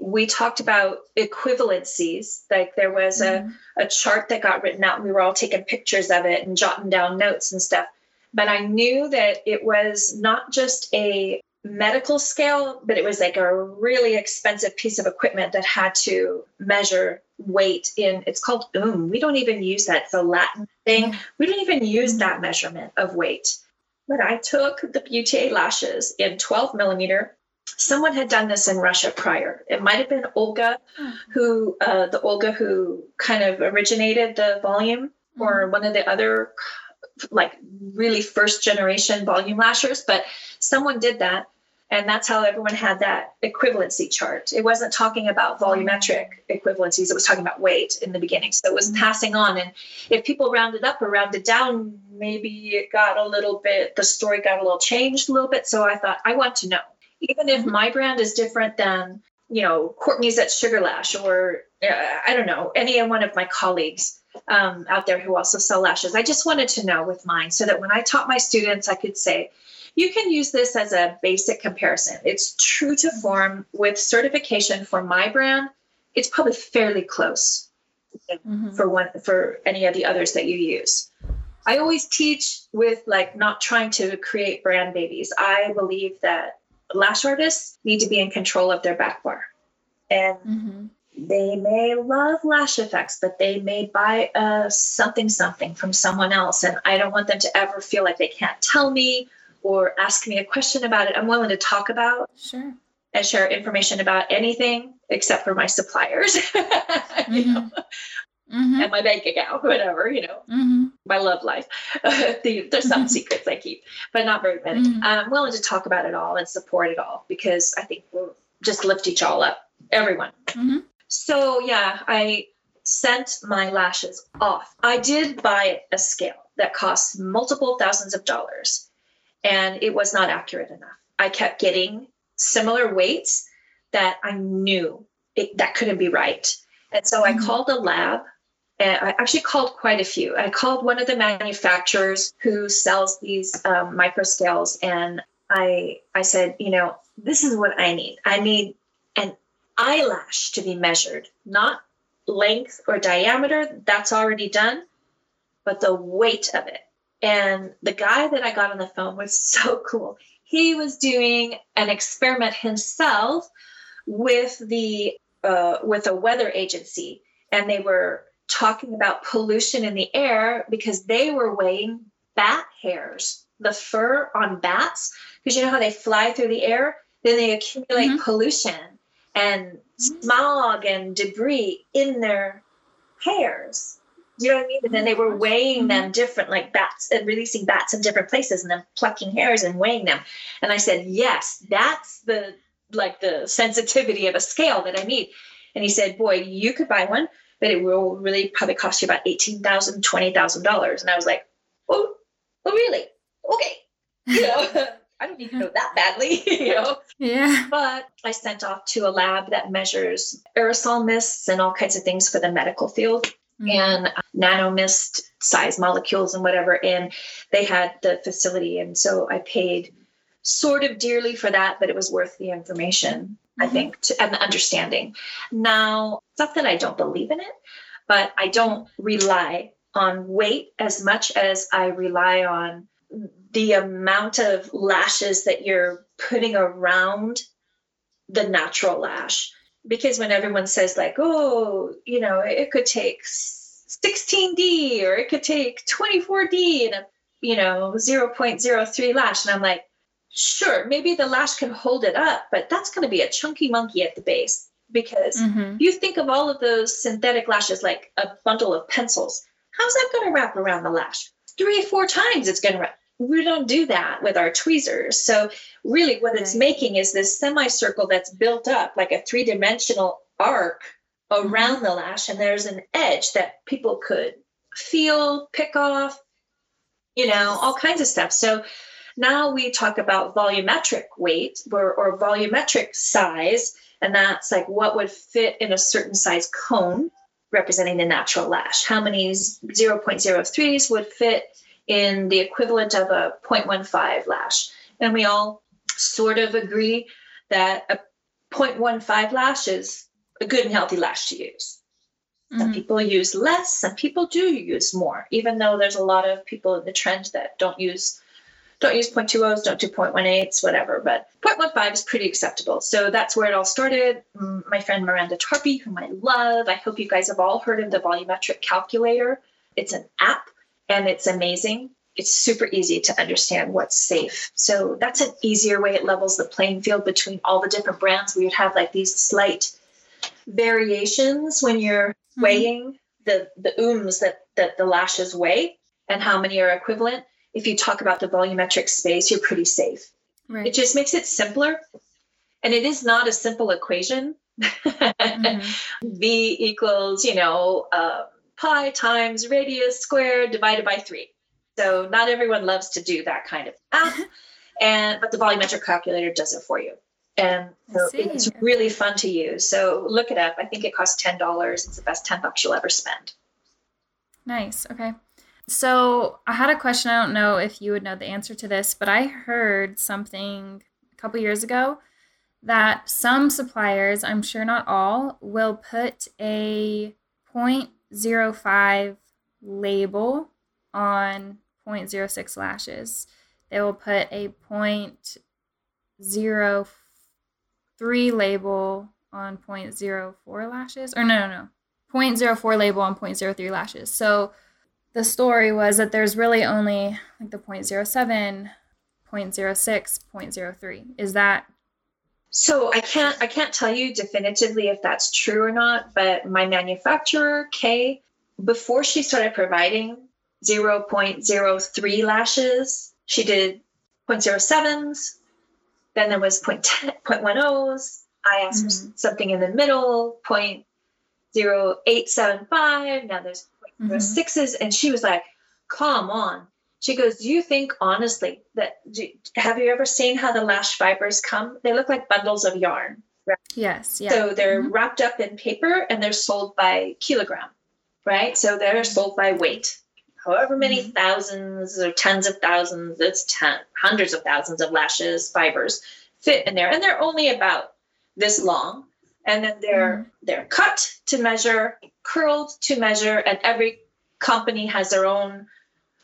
we talked about equivalencies. Like there was mm-hmm. a, a chart that got written out, and we were all taking pictures of it and jotting down notes and stuff. But I knew that it was not just a medical scale, but it was like a really expensive piece of equipment that had to measure weight in it's called ohm. We don't even use that. It's a Latin thing. We don't even use mm-hmm. that measurement of weight. But I took the Beauté lashes in 12 millimeter. Someone had done this in Russia prior. It might have been Olga, mm-hmm. who uh, the Olga who kind of originated the volume, or mm-hmm. one of the other like really first generation volume lashers. But someone did that and that's how everyone had that equivalency chart. It wasn't talking about volumetric equivalencies, it was talking about weight in the beginning. So it was mm-hmm. passing on. And if people rounded up or rounded down, maybe it got a little bit, the story got a little changed a little bit. So I thought, I want to know. Even if mm-hmm. my brand is different than, you know, Courtney's at Sugar Lash or uh, I don't know, any one of my colleagues um, out there who also sell lashes, I just wanted to know with mine so that when I taught my students, I could say, you can use this as a basic comparison. It's true to form with certification for my brand. It's probably fairly close mm-hmm. for one for any of the others that you use. I always teach with like not trying to create brand babies. I believe that lash artists need to be in control of their back bar. And mm-hmm. they may love lash effects, but they may buy a something something from someone else. And I don't want them to ever feel like they can't tell me or ask me a question about it, I'm willing to talk about. Sure. And share information about anything except for my suppliers, mm-hmm. you know, mm-hmm. and my bank account, whatever, you know, mm-hmm. my love life. there's some mm-hmm. secrets I keep, but not very many. Mm-hmm. I'm willing to talk about it all and support it all because I think we'll just lift each all up, everyone. Mm-hmm. So, yeah, I sent my lashes off. I did buy a scale that costs multiple thousands of dollars and it was not accurate enough. I kept getting similar weights that I knew it, that couldn't be right. And so mm-hmm. I called a lab and I actually called quite a few. I called one of the manufacturers who sells these um, microscales and I I said, you know, this is what I need. I need an eyelash to be measured, not length or diameter, that's already done, but the weight of it. And the guy that I got on the phone was so cool. He was doing an experiment himself with the uh, with a weather agency, and they were talking about pollution in the air because they were weighing bat hairs, the fur on bats, because you know how they fly through the air, then they accumulate mm-hmm. pollution and smog and debris in their hairs. Do you know what I mean? And then they were weighing mm-hmm. them different, like bats, and releasing bats in different places, and then plucking hairs and weighing them. And I said, yes, that's the like the sensitivity of a scale that I need. And he said, boy, you could buy one, but it will really probably cost you about eighteen thousand, twenty thousand dollars. And I was like, oh, oh, really? Okay, you know. I don't need to know that badly, you know. Yeah. But I sent off to a lab that measures aerosol mists and all kinds of things for the medical field mm-hmm. and nanomist size molecules and whatever. And they had the facility. And so I paid sort of dearly for that, but it was worth the information, mm-hmm. I think, to, and the understanding. Now, it's not that I don't believe in it, but I don't rely on weight as much as I rely on the amount of lashes that you're putting around the natural lash because when everyone says like oh you know it could take 16d or it could take 24d and a you know 0.03 lash and i'm like sure maybe the lash can hold it up but that's going to be a chunky monkey at the base because mm-hmm. you think of all of those synthetic lashes like a bundle of pencils how's that going to wrap around the lash three or four times it's going to wrap we don't do that with our tweezers. So really what it's making is this semicircle that's built up like a three-dimensional arc around the lash and there's an edge that people could feel, pick off, you know, all kinds of stuff. So now we talk about volumetric weight or, or volumetric size, and that's like what would fit in a certain size cone representing the natural lash. How many 0.03s would fit in the equivalent of a 0.15 lash. And we all sort of agree that a 0.15 lash is a good and healthy lash to use. Mm-hmm. Some people use less, some people do use more, even though there's a lot of people in the trend that don't use don't use 0.20s, don't do 0.18s, whatever. But 0.15 is pretty acceptable. So that's where it all started. My friend Miranda Tarpey, whom I love, I hope you guys have all heard of the volumetric calculator. It's an app and it's amazing. It's super easy to understand what's safe. So that's an easier way. It levels the playing field between all the different brands. We would have like these slight variations when you're mm-hmm. weighing the the ooms that that the lashes weigh and how many are equivalent. If you talk about the volumetric space, you're pretty safe. Right. It just makes it simpler. And it is not a simple equation. mm-hmm. V equals, you know, uh, pi times radius squared divided by three. So not everyone loves to do that kind of math, and but the volumetric calculator does it for you. And so it's really fun to use. So look it up. I think it costs ten dollars. It's the best ten bucks you'll ever spend. Nice. Okay. So I had a question. I don't know if you would know the answer to this, but I heard something a couple years ago that some suppliers, I'm sure not all, will put a point. 05 label on 0.06 lashes. They will put a 0.03 label on 0.04 lashes. Or no, no, no. 0.04 label on 0.03 lashes. So the story was that there's really only like the 0.07, 0.06, 0.03. Is that so I can't I can't tell you definitively if that's true or not, but my manufacturer Kay, before she started providing 0.03 lashes, she did 0.07s, then there was 0.10s. I asked mm-hmm. for something in the middle, 0.0875. Now there's 0.06s, mm-hmm. and she was like, "Come on, she goes, Do you think honestly that do, have you ever seen how the lash fibers come? They look like bundles of yarn. Right? Yes. Yeah. So they're mm-hmm. wrapped up in paper and they're sold by kilogram, right? So they're sold by weight. However many mm-hmm. thousands or tens of thousands, it's ten, hundreds of thousands of lashes, fibers fit in there. And they're only about this long. And then they're mm-hmm. they're cut to measure, curled to measure, and every company has their own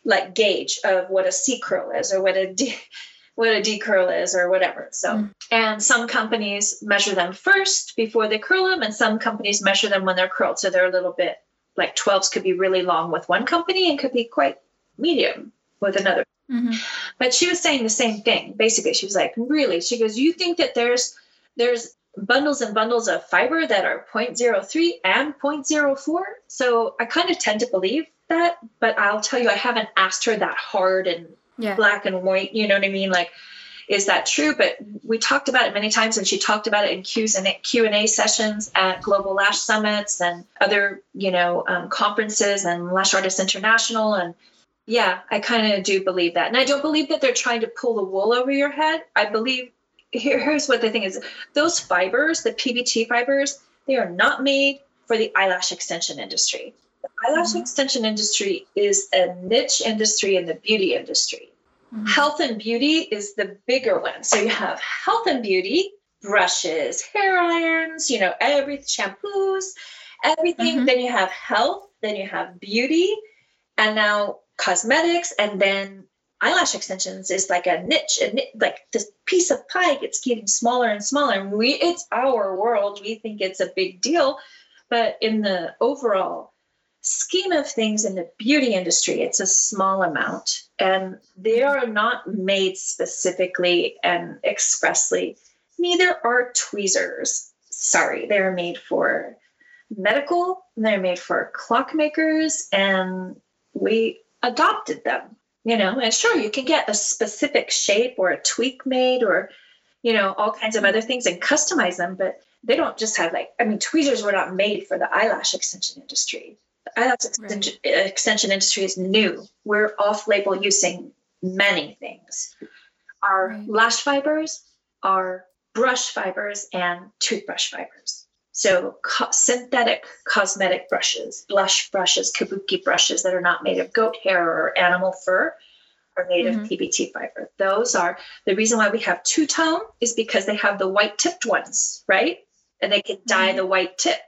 like gauge of what a C curl is or what a D what a D curl is or whatever. So, mm. and some companies measure them first before they curl them, and some companies measure them when they're curled, so they're a little bit like 12s could be really long with one company and could be quite medium with another. Mm-hmm. But she was saying the same thing. Basically, she was like, "Really?" She goes, "You think that there's there's bundles and bundles of fiber that are 0.03 and 0.04?" So I kind of tend to believe that, but I'll tell you, I haven't asked her that hard and yeah. black and white. You know what I mean? Like, is that true? But we talked about it many times, and she talked about it in Q's and Q and A sessions at Global Lash Summits and other, you know, um, conferences and Lash Artists International. And yeah, I kind of do believe that, and I don't believe that they're trying to pull the wool over your head. I believe here, here's what the thing is: those fibers, the PBT fibers, they are not made for the eyelash extension industry. Eyelash mm-hmm. extension industry is a niche industry in the beauty industry. Mm-hmm. Health and beauty is the bigger one. So you have health and beauty, brushes, hair irons, you know, every shampoos, everything. Mm-hmm. Then you have health, then you have beauty, and now cosmetics, and then eyelash extensions is like a niche, a niche, like this piece of pie gets getting smaller and smaller. And we, it's our world. We think it's a big deal, but in the overall scheme of things in the beauty industry, it's a small amount. And they mm-hmm. are not made specifically and expressly. Neither are tweezers. Sorry, they're made for medical, they're made for clockmakers, and we adopted them. You know, and sure, you can get a specific shape or a tweak made or, you know, all kinds of mm-hmm. other things and customize them, but they don't just have like, I mean, tweezers were not made for the eyelash extension industry extension, right. extension industry is new. We're off label using many things. Our right. lash fibers are brush fibers and toothbrush fibers. So co- synthetic cosmetic brushes, blush brushes, kabuki brushes that are not made of goat hair or animal fur are made mm-hmm. of PBT fiber. Those are the reason why we have two tone is because they have the white tipped ones, right? And they can dye mm-hmm. the white tip.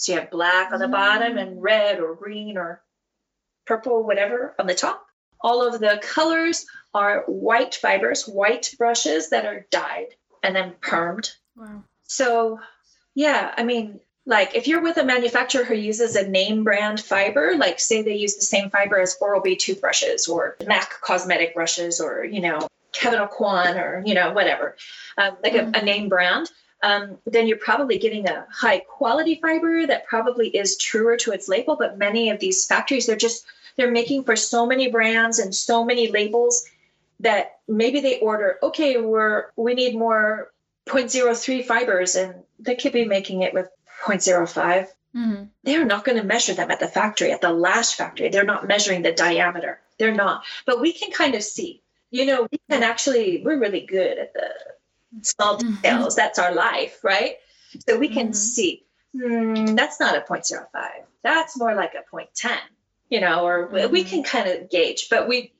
So you have black on the bottom and mm. red or green or purple, whatever on the top. All of the colors are white fibers, white brushes that are dyed and then permed. Wow. So, yeah, I mean, like if you're with a manufacturer who uses a name brand fiber, like say they use the same fiber as Oral B toothbrushes or MAC cosmetic brushes or, you know, Kevyn Aucoin or, you know, whatever, um, like mm-hmm. a, a name brand um, then you're probably getting a high quality fiber that probably is truer to its label. But many of these factories, they're just they're making for so many brands and so many labels that maybe they order, okay, we're we need more 0.03 fibers, and they could be making it with 0.05. Mm-hmm. They're not going to measure them at the factory, at the lash factory. They're not measuring the diameter. They're not. But we can kind of see. You know, we can actually, we're really good at the small mm-hmm. details. Mm-hmm. That's our life, right? So we can mm-hmm. see, hmm, that's not a 0.05. That's more like a 0.10, you know, or mm-hmm. we can kind of gauge, but we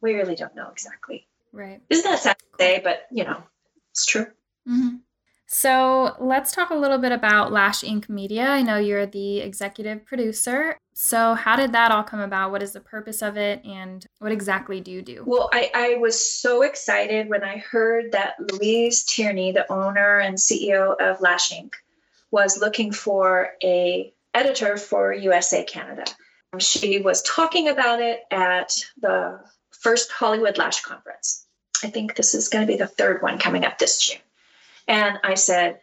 we really don't know exactly. Right. Isn't that sad to say? But you know, it's true. So let's talk a little bit about Lash Inc. Media. I know you're the executive producer. So, how did that all come about? What is the purpose of it? And what exactly do you do? Well, I, I was so excited when I heard that Louise Tierney, the owner and CEO of Lash Inc., was looking for a editor for USA Canada. Um, she was talking about it at the first Hollywood Lash Conference. I think this is going to be the third one coming up this June. And I said,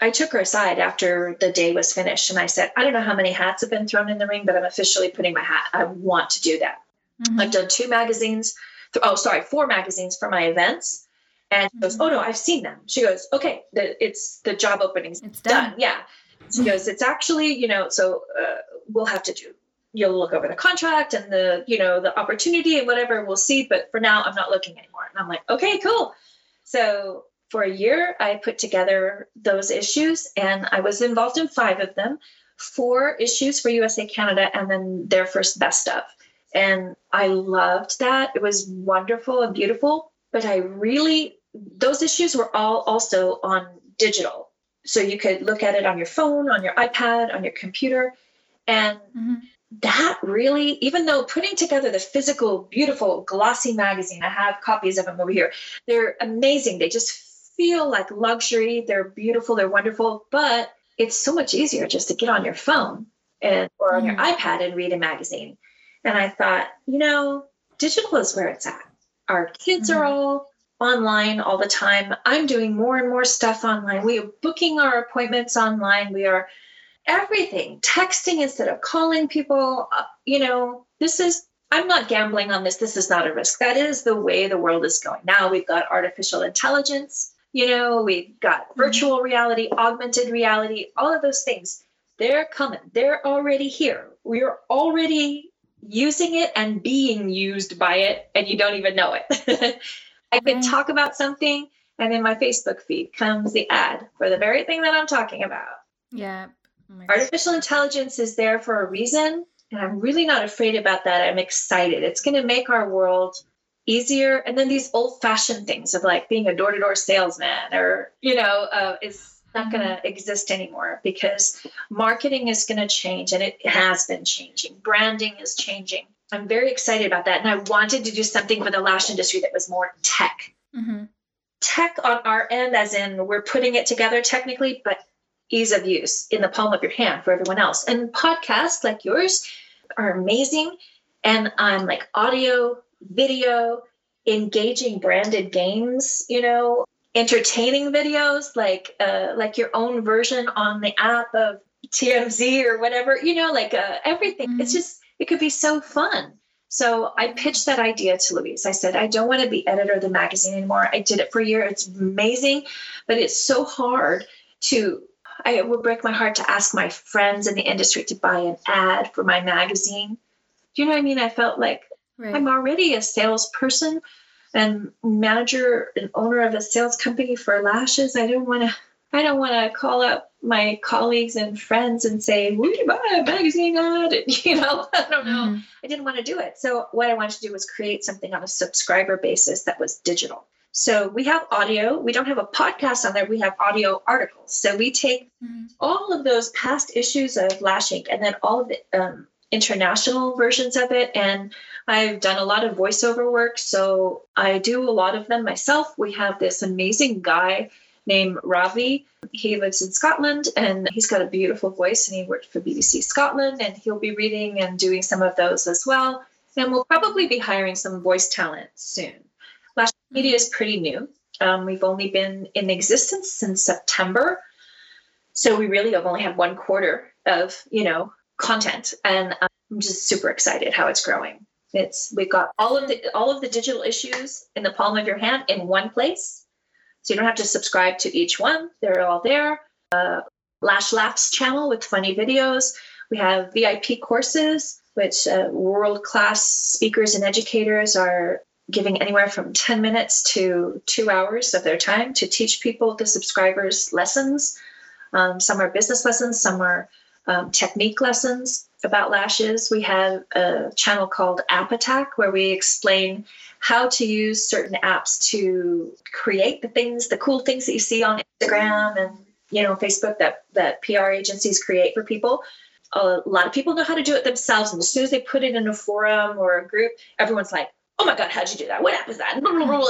I took her aside after the day was finished and I said, I don't know how many hats have been thrown in the ring, but I'm officially putting my hat. I want to do that. Mm-hmm. I've done two magazines. Th- oh, sorry, four magazines for my events. And she goes, mm-hmm. Oh no, I've seen them. She goes, Okay, the, it's the job openings. It's done. done. Yeah. She goes, It's actually, you know, so uh, we'll have to do. You'll look over the contract and the, you know, the opportunity and whatever. We'll see. But for now, I'm not looking anymore. And I'm like, Okay, cool. So for a year, I put together those issues and I was involved in five of them, four issues for USA Canada, and then their first best of. And I loved that. It was wonderful and beautiful. But I really, those issues were all also on digital. So you could look at it on your phone, on your iPad, on your computer. And mm-hmm. that really, even though putting together the physical, beautiful, glossy magazine, I have copies of them over here, they're amazing. They just feel like luxury. They're beautiful, they're wonderful, but it's so much easier just to get on your phone and or on mm-hmm. your iPad and read a magazine. And I thought, you know, digital is where it's at. Our kids mm-hmm. are all online all the time. I'm doing more and more stuff online. We are booking our appointments online. We are everything, texting instead of calling people. Uh, you know, this is, I'm not gambling on this. This is not a risk. That is the way the world is going. Now we've got artificial intelligence, you know, we've got mm-hmm. virtual reality, augmented reality, all of those things. They're coming, they're already here. We're already using it and being used by it, and you don't even know it. I could talk about something, and in my Facebook feed comes the ad for the very thing that I'm talking about. Yeah. Oh Artificial intelligence is there for a reason, and I'm really not afraid about that. I'm excited. It's going to make our world easier. And then these old fashioned things of like being a door to door salesman or, you know, uh, is not going to exist anymore because marketing is going to change and it has been changing. Branding is changing. I'm very excited about that. And I wanted to do something for the lash industry that was more tech. Mm-hmm. Tech on our end, as in we're putting it together technically, but ease of use in the palm of your hand for everyone else. And podcasts like yours are amazing. And I'm like audio, video, engaging branded games, you know, entertaining videos like uh, like your own version on the app of TMZ or whatever, you know, like uh, everything. Mm-hmm. It's just it could be so fun. So I pitched that idea to Louise. I said, I don't want to be editor of the magazine anymore. I did it for a year. It's amazing, but it's so hard to I, it would break my heart to ask my friends in the industry to buy an ad for my magazine. Do you know what I mean? I felt like right. I'm already a salesperson and manager and owner of a sales company for lashes. I don't want to. I don't want to call up my colleagues and friends and say, "Would you buy a magazine ad?" You know, I don't know. Mm-hmm. I didn't want to do it. So what I wanted to do was create something on a subscriber basis that was digital. So we have audio. We don't have a podcast on there. We have audio articles. So we take mm-hmm. all of those past issues of Lash Inc. and then all of the um, international versions of it. And I've done a lot of voiceover work. So I do a lot of them myself. We have this amazing guy named Ravi. He lives in Scotland and he's got a beautiful voice and he worked for BBC Scotland and he'll be reading and doing some of those as well. And we'll probably be hiring some voice talent soon. Lash Media is pretty new. Um, we've only been in existence since September. So we really have only had one quarter of, you know, content. And I'm just super excited how it's growing. It's we've got all of the all of the digital issues in the palm of your hand in one place. So you don't have to subscribe to each one. They're all there. Uh, Lash Laughs channel with funny videos. We have VIP courses, which uh, world class speakers and educators are giving anywhere from 10 minutes to two hours of their time to teach people, the subscribers, lessons. Um, some are business lessons, some are um, technique lessons about lashes. We have a channel called App Attack where we explain how to use certain apps to create the things, the cool things that you see on Instagram and you know Facebook that that PR agencies create for people. A lot of people know how to do it themselves, and as soon as they put it in a forum or a group, everyone's like, "Oh my God, how'd you do that? What app is that?"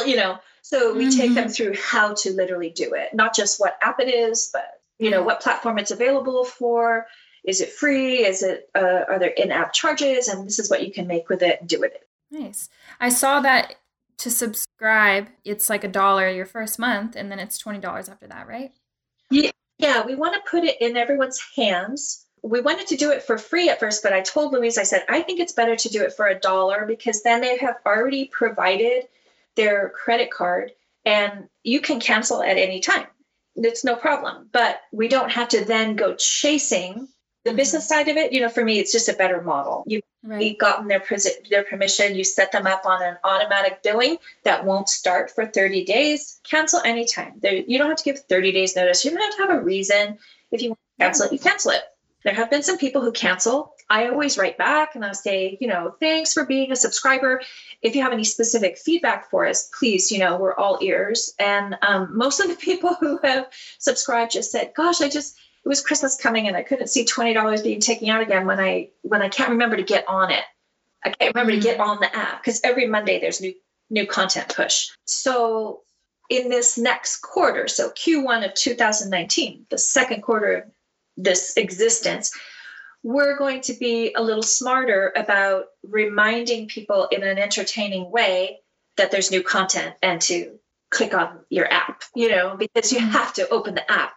You know. So we mm-hmm. take them through how to literally do it, not just what app it is, but you know what platform it's available for is it free? Is it uh, are there in-app charges? And this is what you can make with it do with it. Nice. I saw that to subscribe it's like a dollar your first month and then it's $20 after that right? Yeah yeah we want to put it in everyone's hands. We wanted to do it for free at first but i told louise i said i think it's better to do it for a dollar because then they have already provided their credit card and you can cancel at any time. It's no problem. But we don't have to then go chasing the business side of it, you know, for me, it's just a better model. You've right. gotten their their permission. You set them up on an automatic billing that won't start for 30 days. Cancel anytime. There, you don't have to give 30 days notice. You don't have to have a reason. If you want to cancel it, you cancel it. There have been some people who cancel. I always write back and I'll say, you know, thanks for being a subscriber. If you have any specific feedback for us, please, you know, we're all ears. And um, most of the people who have subscribed just said, gosh, I just, it was Christmas coming and I couldn't see twenty dollars being taken out again when I when I can't remember to get on it. I can't remember mm-hmm. to get mm. on the app because every Monday there's new new content push. So in this next quarter, so Q1 of 2019, the second quarter of this existence, we're going to be a little smarter about reminding people in an entertaining way that there's new content and to click on your app, you know, because you mm-hmm. have to open the app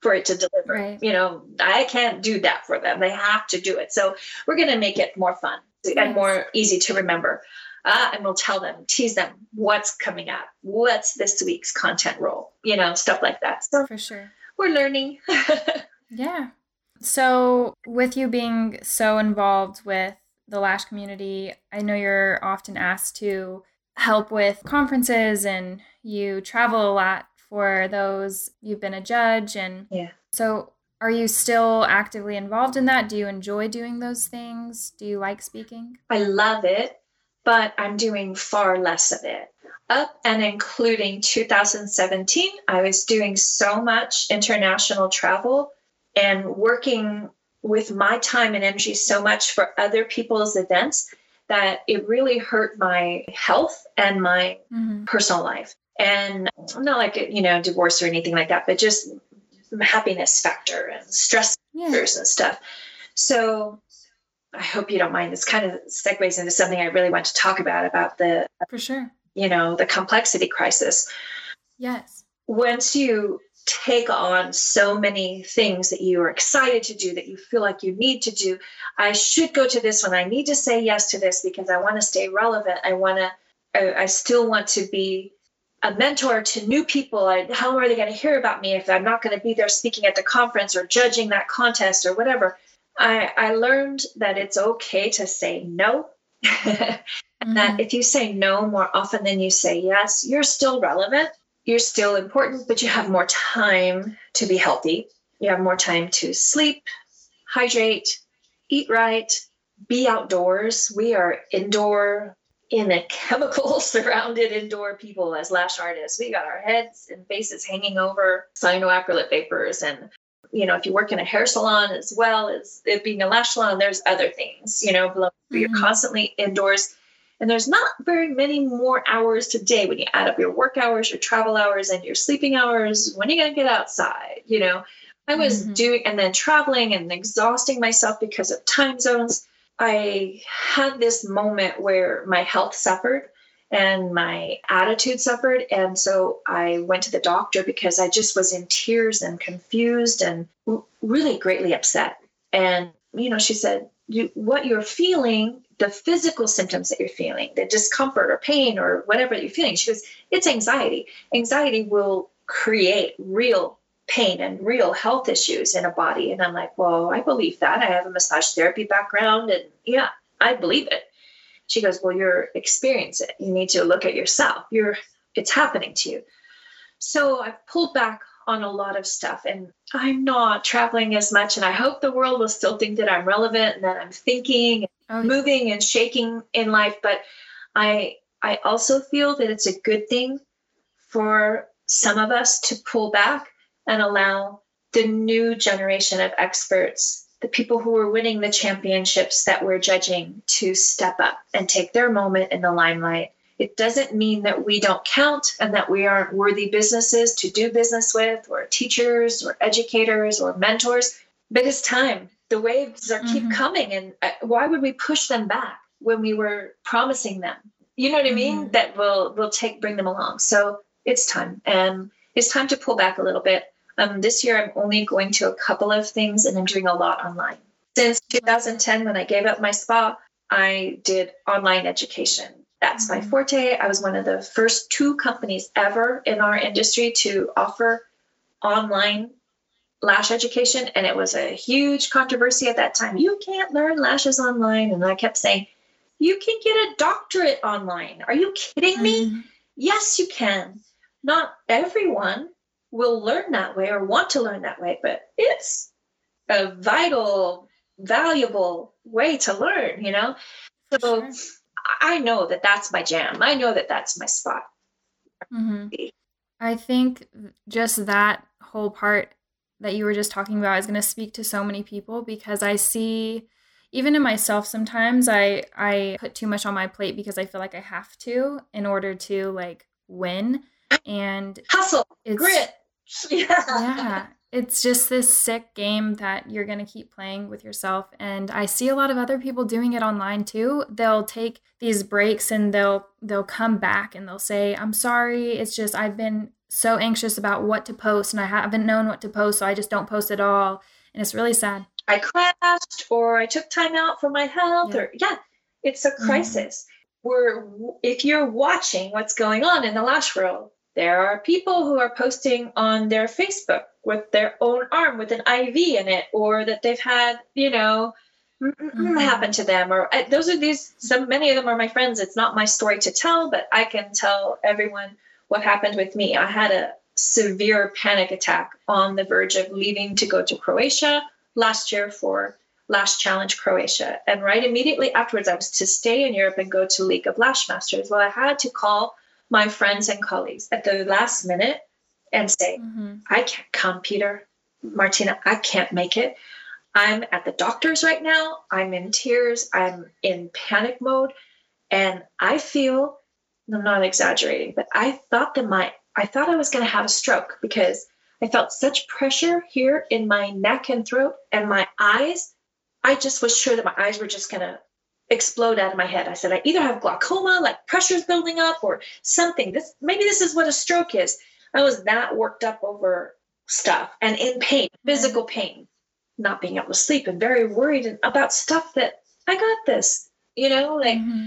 for it to deliver. Right. You know, I can't do that for them. They have to do it. So we're going to make it more fun and more easy to remember. Uh, and we'll tell them, tease them what's coming up, what's this week's content role, you know, stuff like that. So for sure, we're learning. yeah. So, with you being so involved with the Lash community, I know you're often asked to help with conferences and you travel a lot for those. You've been a judge and yeah. So, are you still actively involved in that? Do you enjoy doing those things? Do you like speaking? I love it, but I'm doing far less of it. Up and including 2017, I was doing so much international travel and working with my time and energy so much for other people's events that it really hurt my health and my mm-hmm. personal life. And not like, you know, divorce or anything like that, but just happiness factor and stress yeah. and stuff. So I hope you don't mind. This kind of segues into something I really want to talk about about the for sure, you know, the complexity crisis. Yes. Once you take on so many things that you are excited to do that you feel like you need to do i should go to this one i need to say yes to this because i want to stay relevant i want to I, I, still want to be a mentor to new people I, how are they going to hear about me if i'm not going to be there speaking at the conference or judging that contest or whatever i i learned that it's okay to say no mm-hmm. that if you say no more often than you say yes you're still relevant you're still important, but you have more time to be healthy. You have more time to sleep, hydrate, eat right, be outdoors. We are indoor in a chemical surrounded indoor people as lash artists. We got our heads and faces hanging over cyanoacrylate vapors. And, you know, if you work in a hair salon as well as it being a lash salon, there's other things, you know, mm-hmm. you're constantly indoors and there's not very many more hours today when you add up your work hours, your travel hours, and your sleeping hours. When are you going to get outside? You know, I was mm-hmm. doing and then traveling and exhausting myself because of time zones. I had this moment where my health suffered and my attitude suffered. And so I went to the doctor because I just was in tears and confused and really greatly upset. And, you know, she said, you, what you're feeling the physical symptoms that you're feeling, the discomfort or pain or whatever you're feeling. She goes, it's anxiety. Anxiety will create real pain and real health issues in a body. And I'm like, well, I believe that. I have a massage therapy background and yeah, I believe it. She goes, well, you're experiencing it. You need to look at yourself. You're it's happening to you. So I've pulled back on a lot of stuff and I'm not traveling as much. And I hope the world will still think that I'm relevant and that I'm thinking oh, moving and shaking in life but i i also feel that it's a good thing for some of us to pull back and allow the new generation of experts the people who are winning the championships that we're judging to step up and take their moment in the limelight. It doesn't mean that we don't count and that we aren't worthy businesses to do business with or teachers or educators or mentors but it's time. The waves are keep mm-hmm. coming and uh, why would we push them back when we were promising them? You know what i mean? Mm-hmm. that will will take bring them along. So it's time and it's time to pull back a little bit um, this year i'm only going to a couple of things and i'm doing a lot online. Since 2010 when i gave up my spa i did online education. That's mm-hmm. my forte. I was one of the first two companies ever in our industry to offer online lash education and it was a huge controversy at that time. You can't learn lashes online. And i kept saying you can get a doctorate online. Are you kidding me? Mm-hmm. yes you can. Not everyone will learn that way or want to learn that way but it's a vital valuable way to learn you know? So sure. i know that that's my jam. I know that that's my spot. Mm-hmm. i think just that whole part that you were just talking about is going to speak to so many people because I see even in myself sometimes I I put too much on my plate because I feel like I have to in order to like win. And hustle it's, grit yeah. yeah it's just this sick game that you're going to keep playing with yourself. And I see a lot of other people doing it online too. They'll take these breaks and they'll they'll come back and they'll say, "I'm sorry. It's just I've been so anxious about what to post and I haven't known what to post, so I just don't post at all." And it's really sad. I crashed or I took time out for my health yeah. or yeah, it's a mm-hmm. crisis. Mm-hmm. We're if you're watching what's going on in the lash world, there are people who are posting on their Facebook with their own arm with an IV in it, or that they've had, you know, mm-hmm. happen to them. Or those are these. Some many of them are my friends. It's not my story to tell, but I can tell everyone what happened with me. I had a severe panic attack on the verge of leaving to go to Croatia last year for Lash Challenge Croatia. And right immediately afterwards, I was to stay in Europe and go to League of Lash Masters. Well, I had to call my friends and colleagues at the last minute and say, mm-hmm. I can't come, Peter, Martina, I can't make it. I'm at the doctor's right now. I'm in tears. I'm in panic mode. And I feel, I'm not exaggerating, but I thought that my, I thought I was going to have a stroke because I felt such pressure here in my neck and throat and my eyes. I just was sure that my eyes were just going to explode out of my head. I said, I either have glaucoma, like pressure's building up, or something. This maybe this is what a stroke is. I was that worked up over stuff and in pain, physical pain, not being able to sleep, and very worried about stuff that I got this, you know, like. Mm-hmm.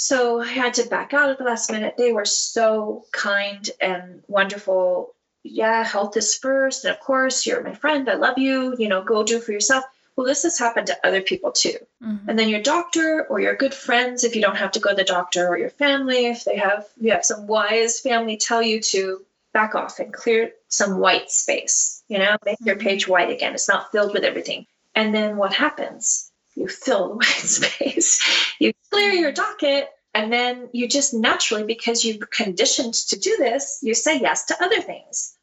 So I had to back out at the last minute. They were so kind and wonderful. Yeah, health is first. And of course, you're my friend. I love you. You know, go do for yourself well, this has happened to other people too. Mm-hmm. And then your doctor or your good friends, if you don't have to go to the doctor, or your family, if they have you have some wise family tell you to back off and clear some white space, you know, make mm-hmm. your page white again. It's not filled with everything. And then what happens? You fill the white space, you clear your docket, and then you just naturally, because you've conditioned to do this, you say yes to other things.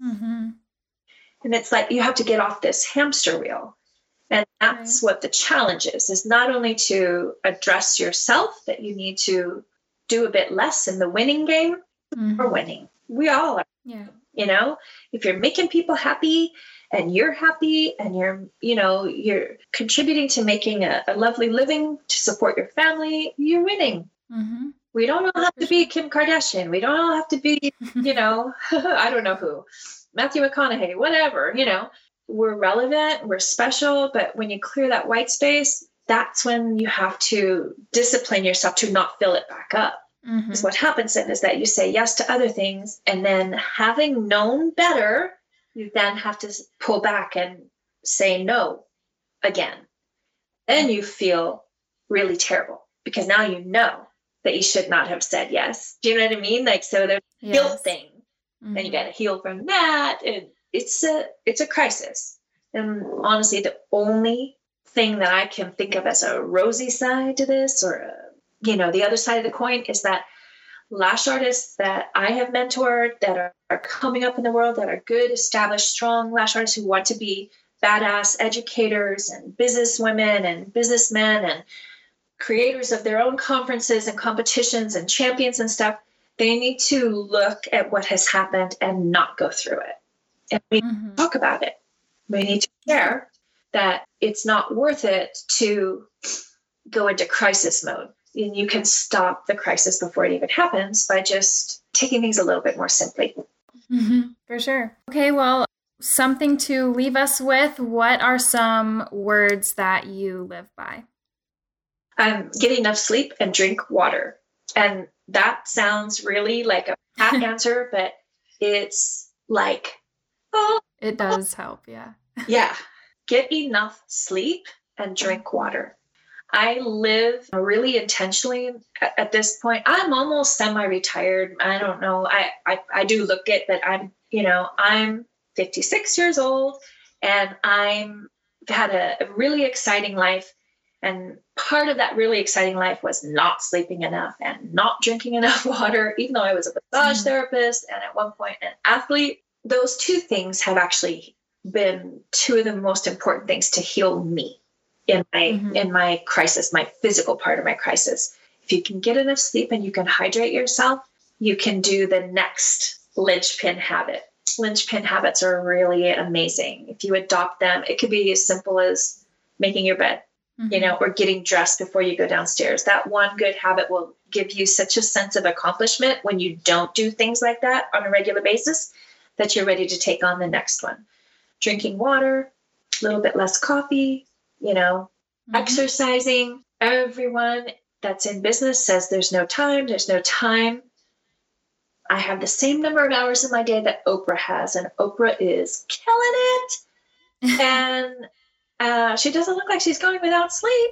Mm-hmm. And it's like you have to get off this hamster wheel and that's what the challenge is, is not only to address yourself that you need to do a bit less in the winning game mm-hmm. or winning. We all are. Yeah. You know, if you're making people happy and you're happy and you're, you know, you're contributing to making a, a lovely living to support your family, you're winning. Mm-hmm. We don't all have to be Kim Kardashian. We don't all have to be, you know, I don't know who, Matthew McConaughey, whatever, you know, we're relevant, we're special, but when you clear that white space, that's when you have to discipline yourself to not fill it back up. Mm-hmm. Because what happens then is that you say yes to other things, and then having known better, you then have to pull back and say no again. Then you feel really terrible because now you know that you should not have said yes. Do you know what I mean? Like, so there's yes. guilt thing. Mm-hmm. Then you got to heal from that. And it's a it's a crisis. And honestly the only thing that i can think of as a rosy side to this or a, you know the other side of the coin is that lash artists that i have mentored that are, are coming up in the world that are good established strong lash artists who want to be badass educators and business women and businessmen and creators of their own conferences and competitions and champions and stuff they need to look at what has happened and not go through it and we mm-hmm. talk about it. We need to share that it's not worth it to go into crisis mode. And you can stop the crisis before it even happens by just taking things a little bit more simply. Mm-hmm. For sure. Okay, well, something to leave us with. What are some words that you live by? Um, get enough sleep and drink water. And that sounds really like a pat answer, but it's like it does help, yeah. yeah. Get enough sleep and drink water. I live really intentionally at, at this point. I'm almost semi-retired. I don't know. I, I I do look it, but I'm, you know, I'm 56 years old and I'm had a, a really exciting life. And part of that really exciting life was not sleeping enough and not drinking enough water, even though I was a massage mm. therapist and at one point an athlete those two things have actually been two of the most important things to heal me in my mm-hmm. in my crisis my physical part of my crisis if you can get enough sleep and you can hydrate yourself you can do the next linchpin habit linchpin habits are really amazing. If you adopt them, it could be as simple as making your bed, mm-hmm. you know, or getting dressed before you go downstairs. That one good habit will give you such a sense of accomplishment when you don't do things like that on a regular basis that you're ready to take on the next one. Drinking water, a little bit less coffee, you know, mm-hmm. exercising. Everyone that's in business says there's no time, there's no time. I have the same number of hours in my day that Oprah has, and Oprah is killing it. and uh, she doesn't look like she's going without sleep,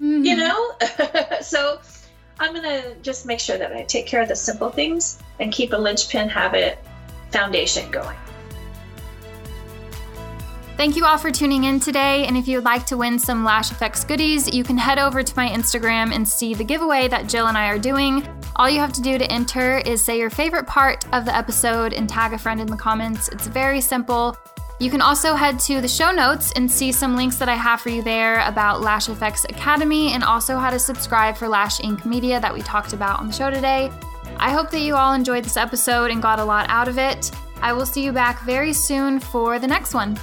mm-hmm. you know? so I'm going to just make sure that I take care of the simple things and keep a linchpin habit foundation going. Thank you all for tuning in today. And if you would like to win some Lash Effects goodies, you can head over to my Instagram and see the giveaway that Jill and I are doing. All you have to do to enter is say your favorite part of the episode and tag a friend in the comments. It's very simple. You can also head to the show notes and see some links that I have for you there about Lash Effects Academy and also how to subscribe for Lash Inc. Media that we talked about on the show today. I hope that you all enjoyed this episode and got a lot out of it. I will see you back very soon for the next one.